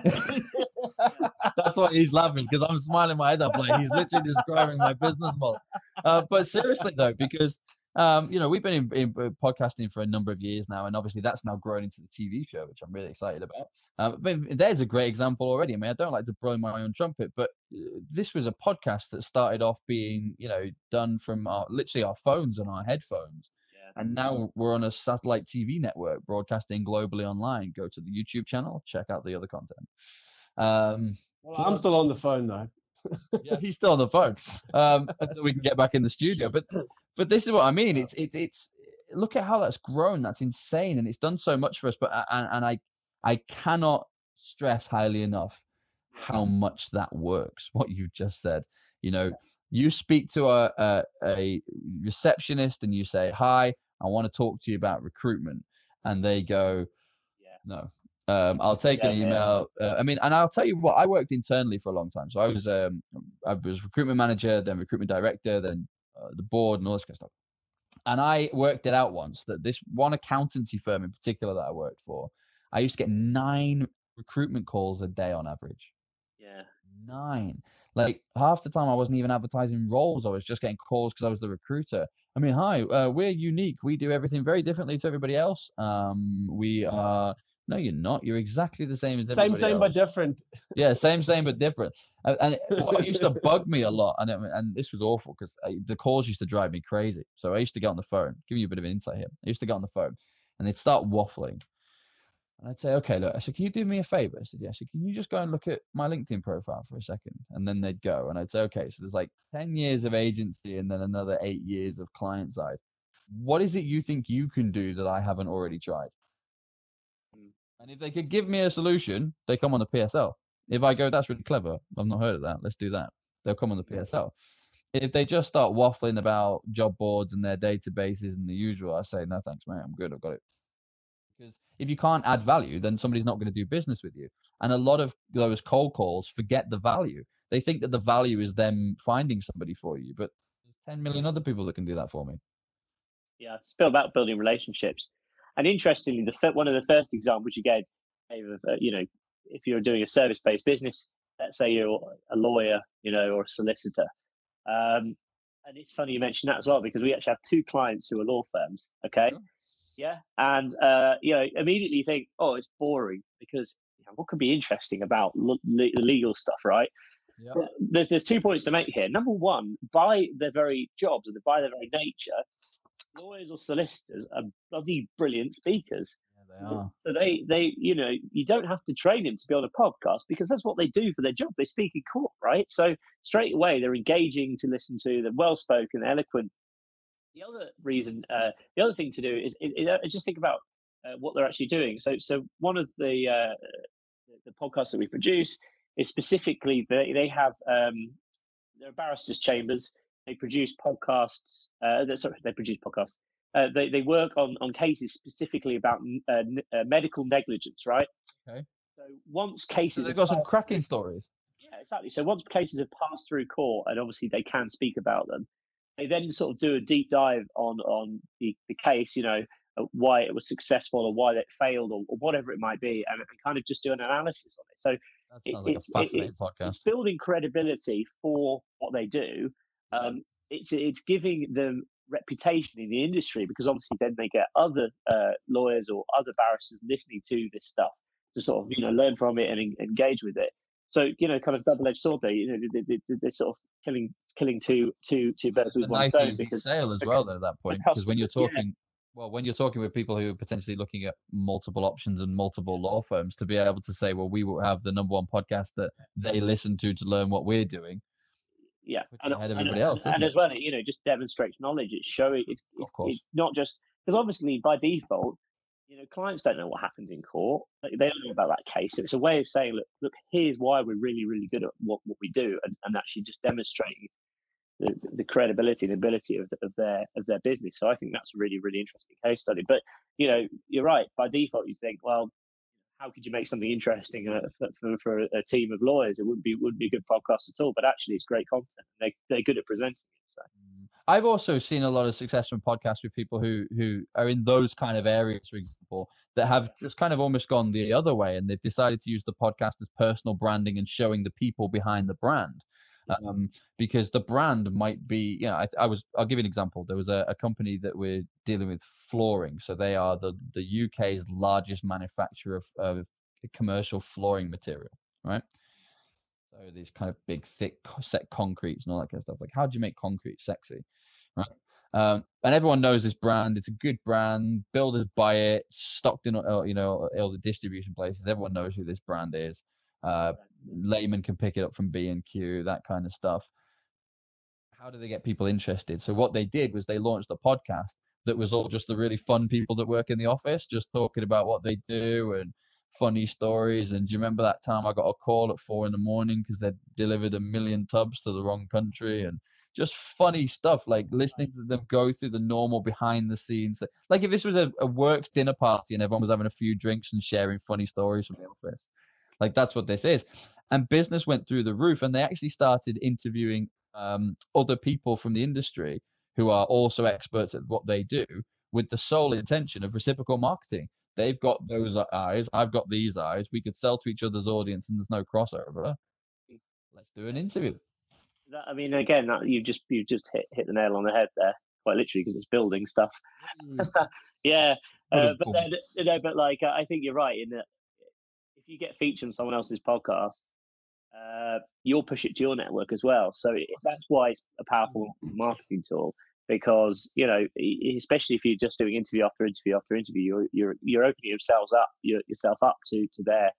that's why he's laughing because I'm smiling my head up like he's literally describing my business model. Uh, but seriously though, because um, you know, we've been in, in, uh, podcasting for a number of years now, and obviously that's now grown into the TV show, which I'm really excited about. Um, but there's a great example already. I mean, I don't like to blow my own trumpet, but uh, this was a podcast that started off being, you know, done from our, literally our phones and our headphones. And now we're on a satellite TV network broadcasting globally online. Go to the YouTube channel, check out the other content. Um, well, I'm still on the phone though. yeah, he's still on the phone um, until we can get back in the studio. But but this is what I mean. It's it, it's look at how that's grown. That's insane, and it's done so much for us. But and, and I I cannot stress highly enough how much that works. What you've just said. You know, you speak to a, a, a receptionist and you say, "Hi, I want to talk to you about recruitment," and they go, yeah. "No, um, I'll take yeah, an email. Yeah. Uh, I mean, and I'll tell you what, I worked internally for a long time. So I was um, I was recruitment manager, then recruitment director, then the board and all this kind of stuff. And I worked it out once that this one accountancy firm in particular that I worked for, I used to get nine recruitment calls a day on average. Yeah. Nine. Like half the time I wasn't even advertising roles. I was just getting calls because I was the recruiter. I mean, hi, uh, we're unique. We do everything very differently to everybody else. Um, we are no, you're not. You're exactly the same as everybody Same, same, else. but different. Yeah, same, same, but different. And, and what used to bug me a lot, and it, and this was awful because uh, the calls used to drive me crazy. So I used to get on the phone. Give you a bit of insight here. I used to get on the phone, and they'd start waffling, and I'd say, "Okay, look." I said, "Can you do me a favor?" I said, "Yeah." I said, "Can you just go and look at my LinkedIn profile for a second? And then they'd go, and I'd say, "Okay, so there's like ten years of agency, and then another eight years of client side. What is it you think you can do that I haven't already tried?" And if they could give me a solution, they come on the PSL. If I go, that's really clever. I've not heard of that. Let's do that. They'll come on the PSL. If they just start waffling about job boards and their databases and the usual, I say, no, thanks, mate. I'm good. I've got it. Because if you can't add value, then somebody's not going to do business with you. And a lot of those cold calls forget the value. They think that the value is them finding somebody for you, but there's 10 million other people that can do that for me. Yeah, it's about building relationships. And interestingly, the one of the first examples you gave, of, uh, you know, if you're doing a service-based business, let's say you're a lawyer, you know, or a solicitor. Um, and it's funny you mentioned that as well because we actually have two clients who are law firms. Okay, yeah, and uh, you know, immediately you think, oh, it's boring because you know, what could be interesting about the legal stuff, right? There's there's two points to make here. Number one, by their very jobs and by their very nature, lawyers or solicitors are bloody brilliant speakers. Yeah, they so, so they, they, you know, you don't have to train them to be on a podcast because that's what they do for their job. They speak in court, right? So straight away they're engaging to listen to, they're well spoken, eloquent. The other reason, uh, the other thing to do is, is, is just think about uh, what they're actually doing. So, so one of the uh, the podcasts that we produce is specifically they, they have um, they're barristers' chambers they produce podcasts. Uh, sorry, they produce podcasts. Uh, they they work on on cases specifically about uh, uh, medical negligence, right? Okay. So once cases, so they've got some cracking stories. Yeah, exactly. So once cases have passed through court, and obviously they can speak about them, they then sort of do a deep dive on on the, the case. You know, uh, why it was successful or why it failed or, or whatever it might be, and, kind of just do an analysis on it. So sounds like it's, a fascinating it's, podcast. It's building credibility for what they do. Um, it's it's giving them reputation in the industry because obviously then they get other uh, lawyers or other barristers listening to this stuff to sort of you know learn from it and engage with it. So you know, kind of double-edged sword there. You know, they, they, they're sort of killing killing two two two birds with one nice stone. Easy sale as well. At that point, because when you're talking, yeah. well, when you're talking with people who are potentially looking at multiple options and multiple law firms, to be able to say, well, we will have the number one podcast that they listen to to learn what we're doing. Yeah, and, and, everybody and, else, and as well, you know, just demonstrates knowledge. It's showing. It's it's, it's not just because obviously by default you know, clients don't know what happened in court. They don't know about that case. So it's a way of saying, look, look, here's why we're really, really good at what, what we do, and, and actually just demonstrating the, the credibility and ability of, the, of their of their business. So I think that's a really, really interesting case study. But you know, you're right. By default, you think, well, how could you make something interesting uh, for, for, for a team of lawyers? It wouldn't be wouldn't be a good podcast at all. But actually, it's great content. They they're good at presenting it. So. I've also seen a lot of success from podcasts with people who who are in those kind of areas, for example, that have just kind of almost gone the other way, and they've decided to use the podcast as personal branding and showing the people behind the brand. Um, because the brand might be, you know, I, I, was. I'll give you an example. There was a, a company that we're dealing with flooring, so they are the the UK's largest manufacturer of, of commercial flooring material, right? So these kind of big, thick set concretes and all that kind of stuff. Like, how do you make concrete sexy, right? Um, and everyone knows this brand. It's a good brand. Builders buy it. Stocked in, uh, you know, all the distribution places. Everyone knows who this brand is. Uh, layman can pick it up from B and Q, that kind of stuff. How do they get people interested? So what they did was they launched a podcast that was all just the really fun people that work in the office, just talking about what they do and funny stories. And do you remember that time I got a call at four in the morning because they delivered a million tubs to the wrong country and just funny stuff like listening to them go through the normal behind the scenes. Like if this was a, a works dinner party and everyone was having a few drinks and sharing funny stories from the office, like that's what this is. And business went through the roof and they actually started interviewing um, other people from the industry who are also experts at what they do with the sole intention of reciprocal marketing. They've got those eyes. I've got these eyes. We could sell to each other's audience, and there's no crossover. Let's do an interview. That, I mean, again, that, you just you just hit hit the nail on the head there, quite literally, because it's building stuff. yeah, uh, but then, you know, but like I think you're right in that if you get featured on someone else's podcast, uh, you'll push it to your network as well. So it, that's why it's a powerful marketing tool because you know, especially if you're just doing interview after interview after interview, you're you're you're opening yourselves up your, yourself up to to their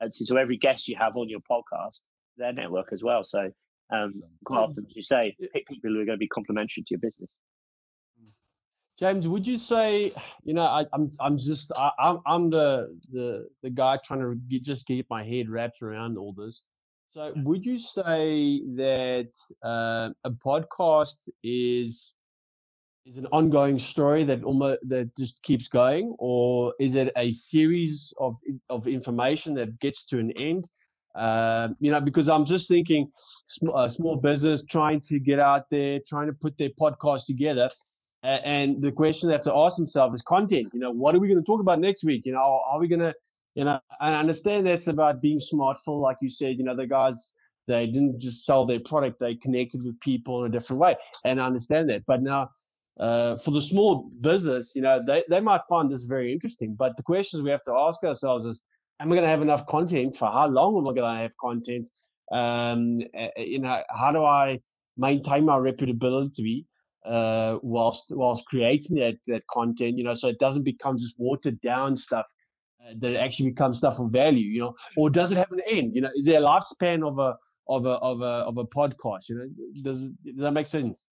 and to, to every guest you have on your podcast, their network as well. So um, quite often, as you say, pick people who are going to be complementary to your business. James, would you say, you know, I, am I'm, I'm just I, am I'm, I'm the the the guy trying to get, just get my head wrapped around all this. So, would you say that uh, a podcast is is an ongoing story that almost that just keeps going, or is it a series of of information that gets to an end? Uh, you know, because I'm just thinking, small, uh, small business trying to get out there, trying to put their podcast together, and the question they have to ask themselves is content. You know, what are we going to talk about next week? You know, are we going to, you know, I understand that's about being smartful, like you said. You know, the guys they didn't just sell their product; they connected with people in a different way, and I understand that. But now uh, for the small business, you know, they, they might find this very interesting. But the questions we have to ask ourselves is, am I going to have enough content? For how long am I going to have content? Um, you know, how do I maintain my reputability uh, whilst whilst creating that that content? You know, so it doesn't become just watered down stuff. Uh, that it actually becomes stuff of value. You know, or does it have an end? You know, is there a lifespan of a of a of a of a podcast? You know, does does that make sense?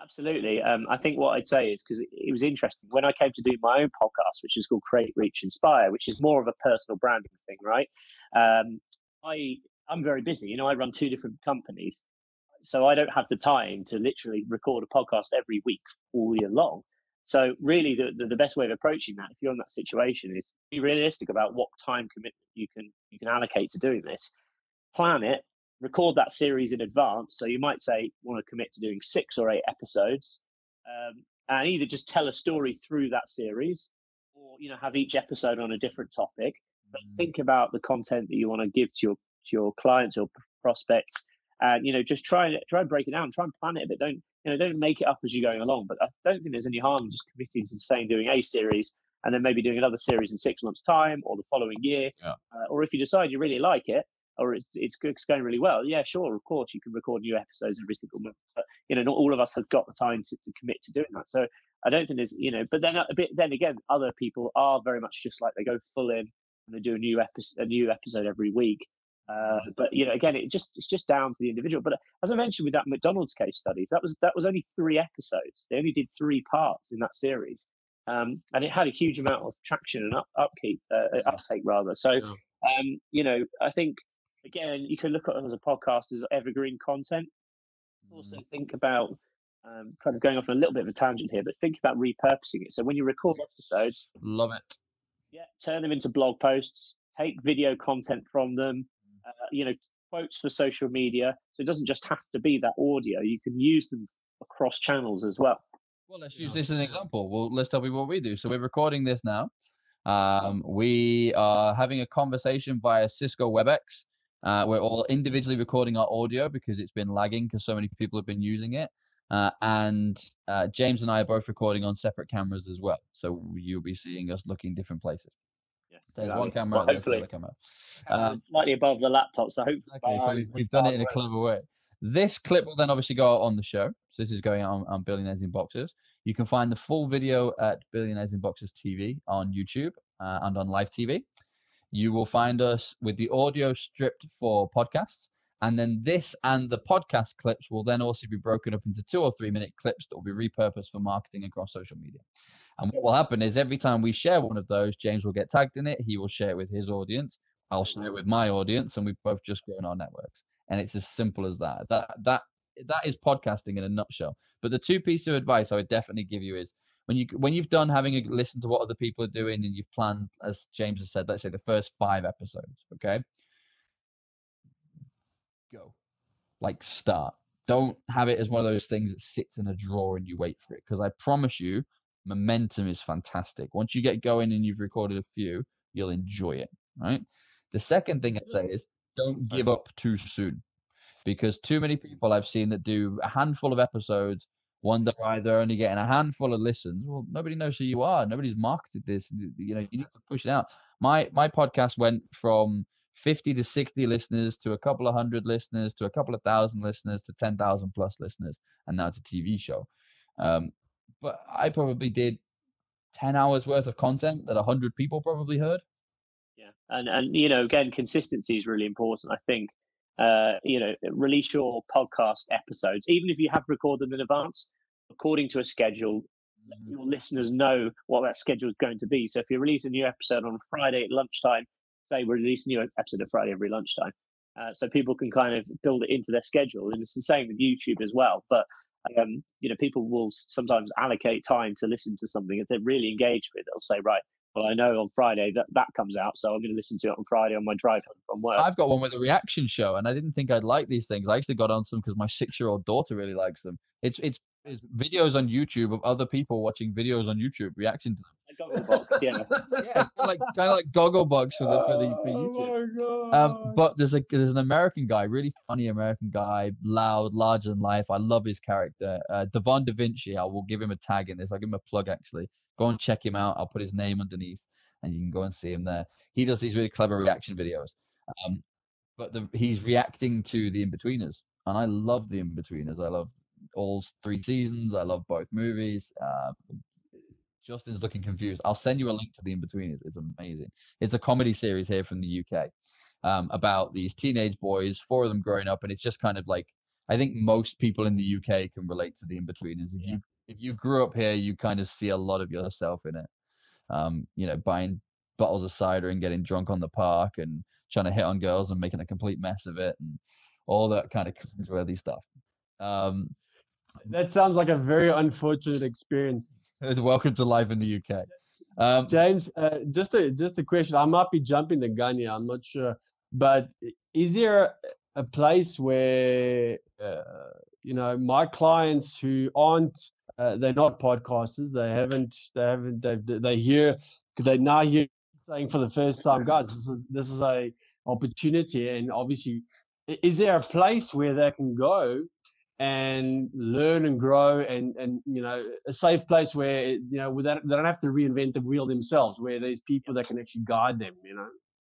Absolutely. Um, I think what I'd say is because it was interesting when I came to do my own podcast, which is called Create, Reach, Inspire, which is more of a personal branding thing, right? Um, I I'm very busy. You know, I run two different companies, so I don't have the time to literally record a podcast every week all year long. So really, the, the, the best way of approaching that, if you're in that situation, is be realistic about what time commitment you can you can allocate to doing this. Plan it, record that series in advance. So you might say want to commit to doing six or eight episodes, um, and either just tell a story through that series, or you know have each episode on a different topic. But Mm. think about the content that you want to give to your to your clients or prospects, and you know just try and try and break it down, try and plan it a bit. Don't you know don't make it up as you're going along. But I don't think there's any harm in just committing to saying doing a series and then maybe doing another series in six months' time or the following year. Yeah. Uh, or if you decide you really like it or it's, it's it's going really well, yeah, sure, of course, you can record new episodes every single month. But, you know, not all of us have got the time to, to commit to doing that. So I don't think there's, you know, but then a bit, then again, other people are very much just like they go full in and they do a new episode, a new episode every week. Uh, but you know, again, it just it's just down to the individual. But as I mentioned with that McDonald's case studies, that was that was only three episodes. They only did three parts in that series, um, and it had a huge amount of traction and up, upkeep, uh, uptake rather. So, um, you know, I think again, you can look at it as a podcast as evergreen content. Also, think about um, kind of going off on a little bit of a tangent here, but think about repurposing it. So when you record episodes, Love it. yeah, turn them into blog posts, take video content from them, uh, you know, quotes for social media. So it doesn't just have to be that audio. You can use them across channels as well. Well, let's use this as an example. Well, let's tell people what we do. So we're recording this now. Um, we are having a conversation via Cisco WebEx. Uh, we're all individually recording our audio because it's been lagging because so many people have been using it. Uh, and uh, James and I are both recording on separate cameras as well. So you'll be seeing us looking different places. Yes, There's exactly. one camera, Well, there's the hopefully, camera. Um, slightly above the laptop. So hopefully, Okay, so we've, we've done it in a clever way. This clip will then obviously go out on the show. So this is going out on, on Billionaires in Boxes. You can find the full video at Billionaires in Boxes TV on YouTube uh, and on live TV. You will find us with the audio stripped for podcasts. And then this and the podcast clips will then also be broken up into two or three minute clips that will be repurposed for marketing across social media. And what will happen is every time we share one of those, James will get tagged in it. He will share it with his audience. I'll share it with my audience, and we've both just grown our networks. And it's as simple as that. That that that is podcasting in a nutshell. But the two pieces of advice I would definitely give you is when you when you've done having a listen to what other people are doing and you've planned, as James has said, let's say the first five episodes, okay? Go. Like start. Don't have it as one of those things that sits in a drawer and you wait for it. Because I promise you, momentum is fantastic. Once you get going and you've recorded a few, you'll enjoy it. Right. The second thing I'd say is don't give up too soon because too many people I've seen that do a handful of episodes wonder why they're only getting a handful of listens. Well, nobody knows who you are. Nobody's marketed this. You know, you need to push it out. My my podcast went from 50 to 60 listeners to a couple of hundred listeners to a couple of thousand listeners to 10,000 plus listeners. And now it's a TV show. Um, but I probably did 10 hours worth of content that 100 people probably heard. Yeah, and and you know, again, consistency is really important. I think, uh, you know, release your podcast episodes, even if you have recorded them in advance, according to a schedule. Let Mm-hmm. your listeners know what that schedule is going to be. So if you release a new episode on Friday at lunchtime, say we release a new episode of Friday every lunchtime, uh, so people can kind of build it into their schedule. And it's the same with YouTube as well. But um, you know, people will sometimes allocate time to listen to something if they're really engaged with it. They'll say, right, well, I know on Friday that that comes out, so I'm going to listen to it on Friday on my drive home from work. I've got one with a reaction show, and I didn't think I'd like these things. I actually got onto them because my six-year-old daughter really likes them. It's it's it's videos on YouTube of other people watching videos on YouTube reacting to them. Gogglebox, yeah. Yeah, like kind of like Gogglebox for the for the for YouTube. Oh my Um, but there's a there's an American guy, really funny American guy, loud, larger than life. I love his character. Uh, Devon Da Vinci. I will give him a tag in this. I'll give him a plug actually. Go and check him out. I'll put his name underneath, and you can go and see him there. He does these really clever reaction videos. Um, but the, he's reacting to the Inbetweeners, and I love the Inbetweeners. I love all three seasons. I love both movies. Uh, Justin's looking confused. I'll send you a link to the Inbetweeners. It's amazing. It's a comedy series here from the UK um, about these teenage boys, four of them growing up, and it's just kind of like I think most people in the UK can relate to the Inbetweeners. If you if you grew up here, you kind of see a lot of yourself in it. Um, you know, buying bottles of cider and getting drunk on the park and trying to hit on girls and making a complete mess of it and all that kind of cringeworthy stuff. Um, that sounds like a very unfortunate experience. welcome to life in the UK. Um, James, uh, just a just a question. I might be jumping the gun here. I'm not sure, but is there a place where uh, you know my clients who aren't uh, they're not podcasters. They haven't. They haven't. They they hear because they now hear saying for the first time, guys, this is this is a opportunity, and obviously, is there a place where they can go and learn and grow, and and you know, a safe place where you know, without they don't have to reinvent the wheel themselves, where there's people that can actually guide them. You know,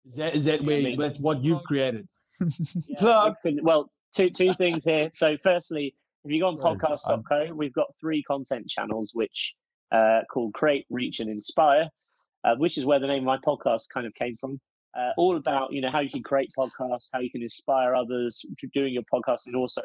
is that is that where that's what you've created? yeah, well, two two things here. So, firstly if you go on podcast.co, we've got three content channels which uh, called Create, Reach, and Inspire, uh, which is where the name of my podcast kind of came from. Uh, all about you know how you can create podcasts, how you can inspire others to doing your podcast, and also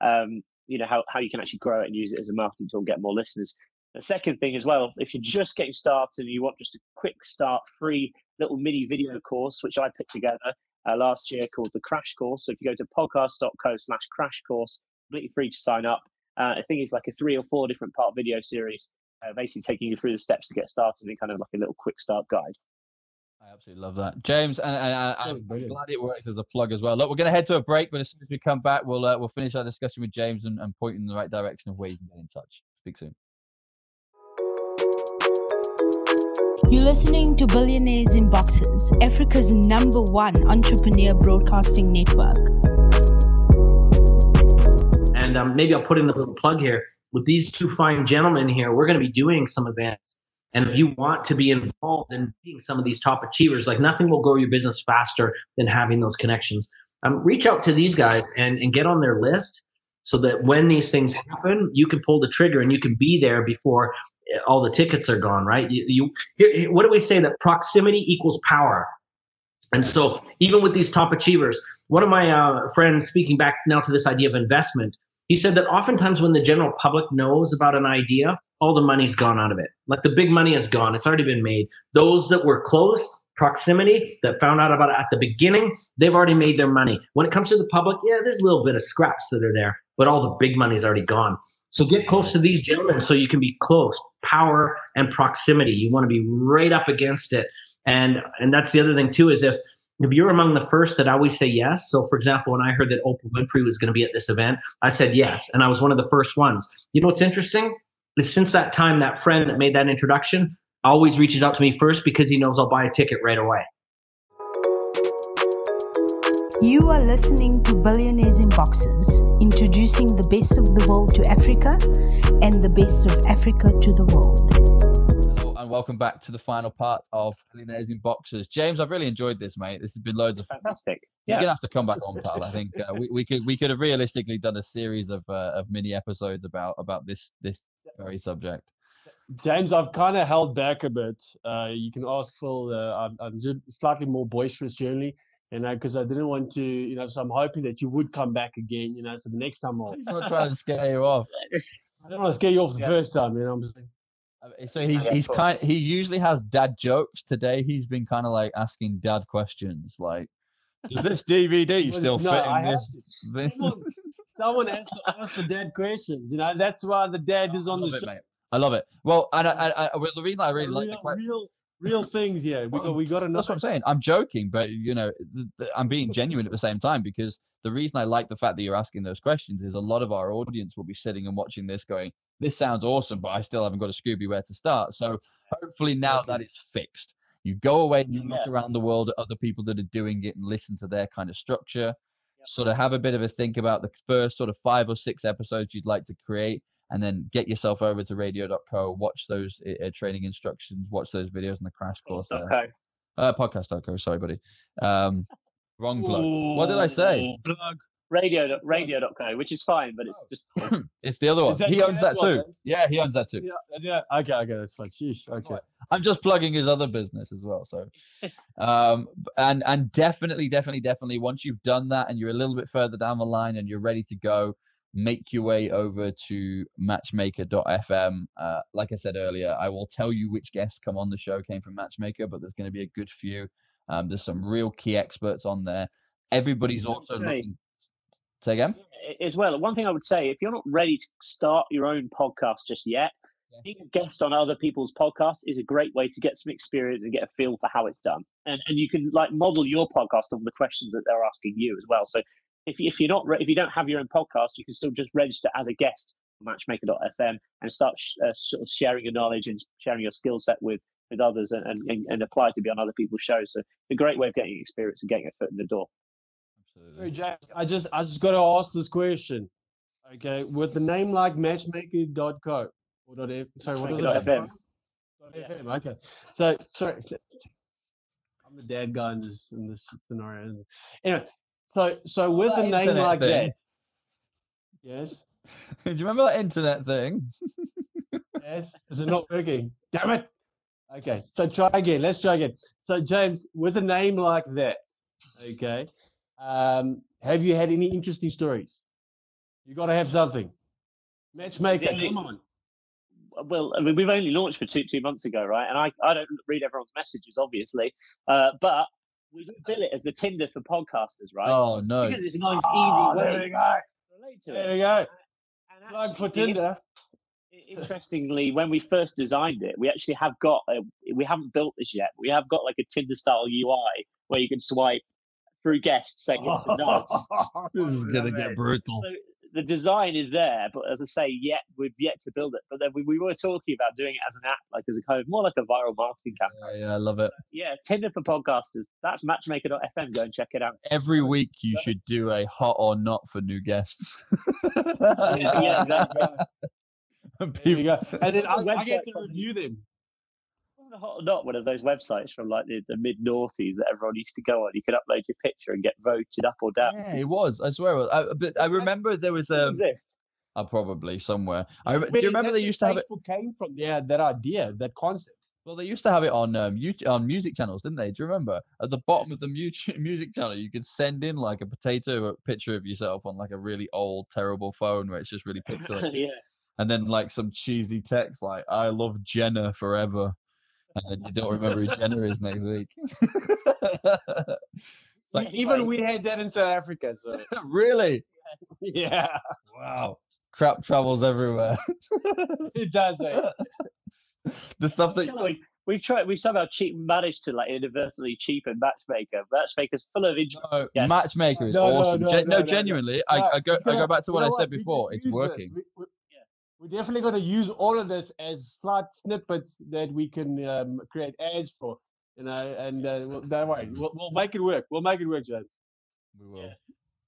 um, you know how, how you can actually grow it and use it as a marketing tool and get more listeners. The second thing as well, if you're just getting started and you want just a quick start, free little mini video course, which I put together uh, last year called the Crash Course. So if you go to podcast.co slash crash course, completely free to sign up. Uh, I think it's like a three or four different part video series, uh, basically taking you through the steps to get started and kind of like a little quick start guide. I absolutely love that, James, and, and, and I'm glad it works as a plug as well. Look, we're going to head to a break, but as soon as we come back, we'll uh, we'll finish our discussion with James and, and point in the right direction of where you can get in touch. Speak soon. You're listening to Billionaires in Boxes, Africa's number one entrepreneur broadcasting network. And um, maybe I'll put in a little plug here. With these two fine gentlemen here, we're going to be doing some events. And if you want to be involved in being some of these top achievers, like nothing will grow your business faster than having those connections. Um, reach out to these guys and, and get on their list so that when these things happen, you can pull the trigger and you can be there before eh, all the tickets are gone, right? You, you what do we say that proximity equals power? And so, even with these top achievers, one of my uh, friends, speaking back now to this idea of investment, he said that oftentimes when the general public knows about an idea, all the money's gone out of it. Like the big money is gone, it's already been made. Those that were close, proximity, that found out about it at the beginning, they've already made their money. When it comes to the public, yeah, there's a little bit of scraps that are there, but all the big money's already gone. So get close to these gentlemen so you can be close. Power and proximity. You want to be right up against it. And and that's the other thing too is if if you're among the first that always say yes, so for example, when I heard that Oprah Winfrey was going to be at this event, I said yes, and I was one of the first ones. You know what's interesting since that time, that friend that made that introduction always reaches out to me first because he knows I'll buy a ticket right away. You are listening to Billionaires in Boxes, introducing the best of the world to Africa and the best of Africa to the world Hello, and welcome back to the final part of Billionaires in Boxes. James, I've really enjoyed this, mate. This has been loads of fantastic. You're gonna have to come back on, pal. I think uh, we, we could we could have realistically done a series of uh, of mini episodes about about this this very subject. James, I've kind of held back a bit. Uh, you can ask Phil. Uh, I'm, I'm slightly more boisterous generally, you know, because I didn't want to, you know. So I'm hoping that you would come back again, you know. So the next time I'll. He's not trying to scare you off. I don't want to scare you off the yeah. first time, you know. I'm just like, uh, so he's he's kind. He usually has dad jokes. Today he's been kind of like asking dad questions, like, "Does this DVD still no, fit in this?" this? Someone, has to ask the dad questions. You know, that's why the dad is on the it, show. Mate. I love it. Well, and I, I, I, uh, well, the reason I really real, like the question, real, real things. Yeah, we got we got to know. That's what I'm saying. I'm joking, but you know, th- th- I'm being genuine at the same time because the reason I like the fact that you're asking those questions is a lot of our audience will be sitting and watching this, going, "This sounds awesome, but I still haven't got a Scooby where to start." So hopefully now that is fixed. You go away and you look around the world at other people that are doing it and listen to their kind of structure. Yep. Sort of have a bit of a think about the first sort of five or six episodes you'd like to create and then get yourself over to radio.co, watch those uh, training instructions, watch those videos in the crash course. There. Uh, podcast.co, sorry, buddy. Um, wrong plug. Ooh, what did I say? Plug. Radio radio.co, which is fine, but it's just it's the other one. He owns that too. One, yeah, he owns that too. Yeah, yeah. Okay, okay, that's fine. Sheesh. Okay. I'm just plugging his other business as well. So um and and definitely, definitely, definitely once you've done that and you're a little bit further down the line and you're ready to go, make your way over to matchmaker.fm. Uh, like I said earlier, I will tell you which guests come on the show came from Matchmaker, but there's going to be a good few. Um, there's some real key experts on there. Everybody's also okay. looking. Say again. As well, one thing I would say, if you're not ready to start your own podcast just yet, being a guest on other people's podcasts is a great way to get some experience and get a feel for how it's done. And and you can like model your podcast on the questions that they're asking you as well. So if, if you're not if you don't have your own podcast, you can still just register as a guest on matchmaker.fm and start sh- uh, sort of sharing your knowledge and sharing your skill set with with others and, and, and apply to be on other people's shows. So it's a great way of getting experience and getting a foot in the door. Hey, Jack, I just I just got to ask this question. Okay, with the name like matchmaker.co or dot F, sorry, what is it? Matchmaker.fm. Dot FM, Okay, so sorry, I'm the dad guy in this in this scenario. Anyway, so so with a name like thing. that, yes, Do you remember that internet thing? yes, is it not working? Damn it! Okay, so try again. Let's try again. So James, with a name like that, okay, um, have you had any interesting stories? You got to have something. Matchmaker, only- come on. well, I mean, we've only launched for two two months ago, right? And I, I don't read everyone's messages, obviously, uh, but we do bill it as the Tinder for podcasters, right? Oh no. Because it's a nice, Oh, easy there way we go. to relate to There it. we go. And Plug for Tinder. Interestingly, when we first designed it, we actually have got a, we haven't built this yet. We have got like a Tinder style UI where you can swipe through guests saying yes or no. This is gonna get brutal. So the design is there, but as I say, yet we've yet to build it. But then we, we were talking about doing it as an app, like as a kind of more like a viral marketing campaign. Yeah, yeah, I love it. Yeah, Tinder for podcasters. That's matchmaker.fm. Go and check it out. Every week you should do a hot or not for new guests. yeah, exactly. And There you people- go. And then I, I get to review them. Wasn't Hot or Not one of those websites from like the, the mid noughties that everyone used to go on. You could upload your picture and get voted up or down. yeah, it was. I swear. It was. I, but I remember there was a. it um. exist. Uh, probably somewhere. I, rem- do you remember they used to have it? Came from? Yeah, that idea, that concept. Well, they used to have it on um YouTube, on music channels, didn't they? Do you remember? At the bottom of the mu- music channel, you could send in like a potato a picture of yourself on like a really old, terrible phone where it's just really pixelated, yeah. and then like some cheesy text like "I love Jenna forever," and then you don't remember who Jenna is next week. like Even we had that in South Africa. So really? yeah, Wow. Crap travels everywhere. it does. Eh? the stuff that Tell We've tried. We've somehow cheap managed to like inadvertently cheapen Matchmaker. Matchmaker's full of interest. No, Yes. Matchmaker is No, no, awesome. no, Gen- no, no, no, no. genuinely, No, I, I go I go back to you what I said before. It's working. We, we, Yeah. We're definitely going to use all of this as slight snippets that we can um, create ads for. You know, and uh, we'll, don't worry, we'll, we'll make it work. We'll make it work, James. We will. Yeah.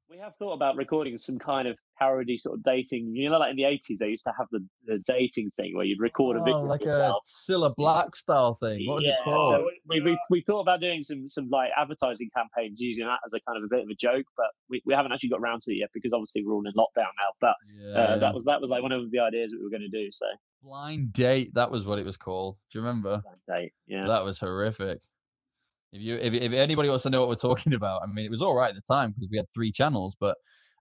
We have thought about recording some kind of parody sort of dating. You know, like in the eighties, they used to have the, the dating thing where you'd record a video Oh, like a yourself. Cilla Black style thing. What was yeah, it called? so we, we, we thought about doing some some like advertising campaigns using that as a kind of a bit of a joke, but we, we haven't actually got around to it yet because obviously we're all in lockdown now. But yeah, uh, that was that was like one of the ideas that we were going to do. So blind date. That was what it was called. Do you remember? that day, yeah. That was horrific. If you if, if anybody wants to know what we're talking about, I mean, it was all right at the time because we had three channels. But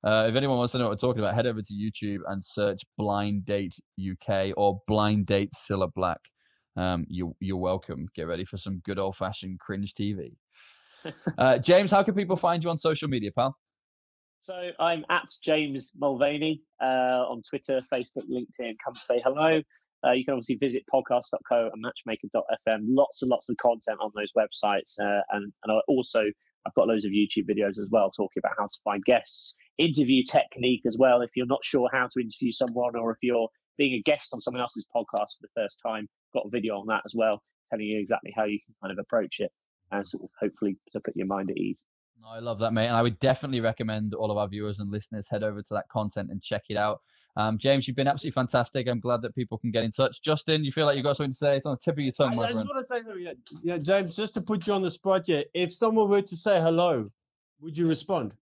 uh, if anyone wants to know what we're talking about, head over to YouTube and search Blind Date UK or Blind Date Cilla Black. Um, you you're welcome. Get ready for some good old fashioned cringe TV. Uh, James, how can people find you on social media, pal? So I'm at James Mulvaney uh, on Twitter, Facebook, LinkedIn. Come say hello. Uh, you can obviously visit podcast.co and matchmaker.fm. Lots and lots of content on those websites. Uh, and, and also, I've got loads of YouTube videos as well talking about how to find guests, interview technique as well. If you're not sure how to interview someone or if you're being a guest on someone else's podcast for the first time, got a video on that as well, telling you exactly how you can kind of approach it and sort of hopefully to put your mind at ease. No, I love that, mate. And I would definitely recommend all of our viewers and listeners head over to that content and check it out. Um, James, you've been absolutely fantastic. I'm glad that people can get in touch. Justin, you feel like you've got something to say? It's on the tip of your tongue, I, my I just friend. want to say something. Yeah, yeah, James, just to put you on the spot here, if someone were to say hello, would you respond?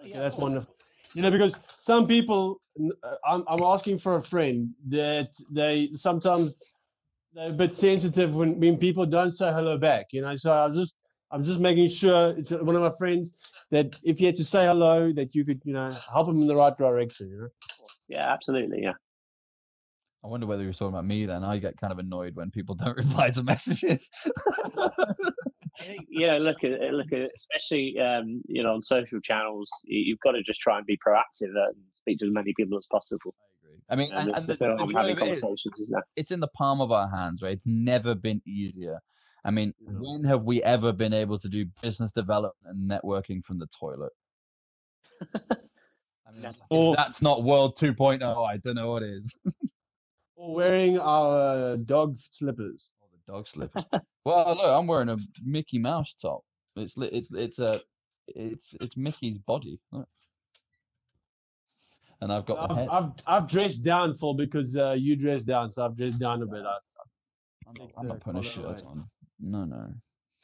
Okay, that's wonderful. You know, because some people, uh, I'm, I'm asking for a friend that they sometimes they're a bit sensitive when, when people don't say hello back. You know, so I was just I'm just making sure it's one of my friends that if you had to say hello, that you could you know help them in the right direction. You know. Yeah, absolutely. Yeah. I wonder whether you're talking about me then. I get kind of annoyed when people don't reply to messages. I think you know, look at look at especially um, you know on social channels. you- You've got to just try and be proactive and speak to as many people as possible. I agree. I mean, And, and, and the, the, the I'm joy having of it is, conversations, isn't it? it's in the palm of our hands, right? It's never been easier. I mean, when have we ever been able to do business development and networking from the toilet? I mean, Or that's not World 2.0. I don't know what is. or wearing our dog slippers. Oh, the dog slipper. well, look, I'm wearing a Mickey Mouse top. It's it's it's a it's it's Mickey's body. Look. And I've got I've, I've, I've dressed down for because uh, you dressed down, so I've dressed down a bit. I, I'm not, I'm not putting a shirt on. No, no.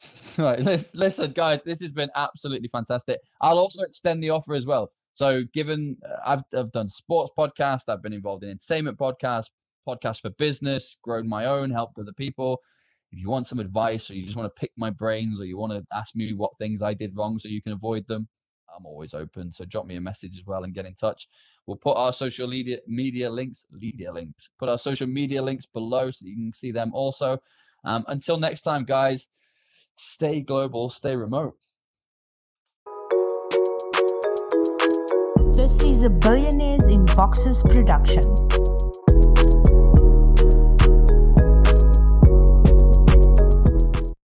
right, listen, guys, this has been absolutely fantastic. I'll also extend the offer as well. So, given uh, I've I've done sports podcast, I've been involved in entertainment podcast, podcast for business, grown my own, helped other people. If you want some advice, or you just want to pick my brains, or you want to ask me what things I did wrong so you can avoid them, I'm always open. So drop me a message as well and get in touch. We'll put our social media media links, media links, put our social media links below so you can see them also. Um, until next time, guys, stay global, stay remote. This is a Billionaires in Boxes production.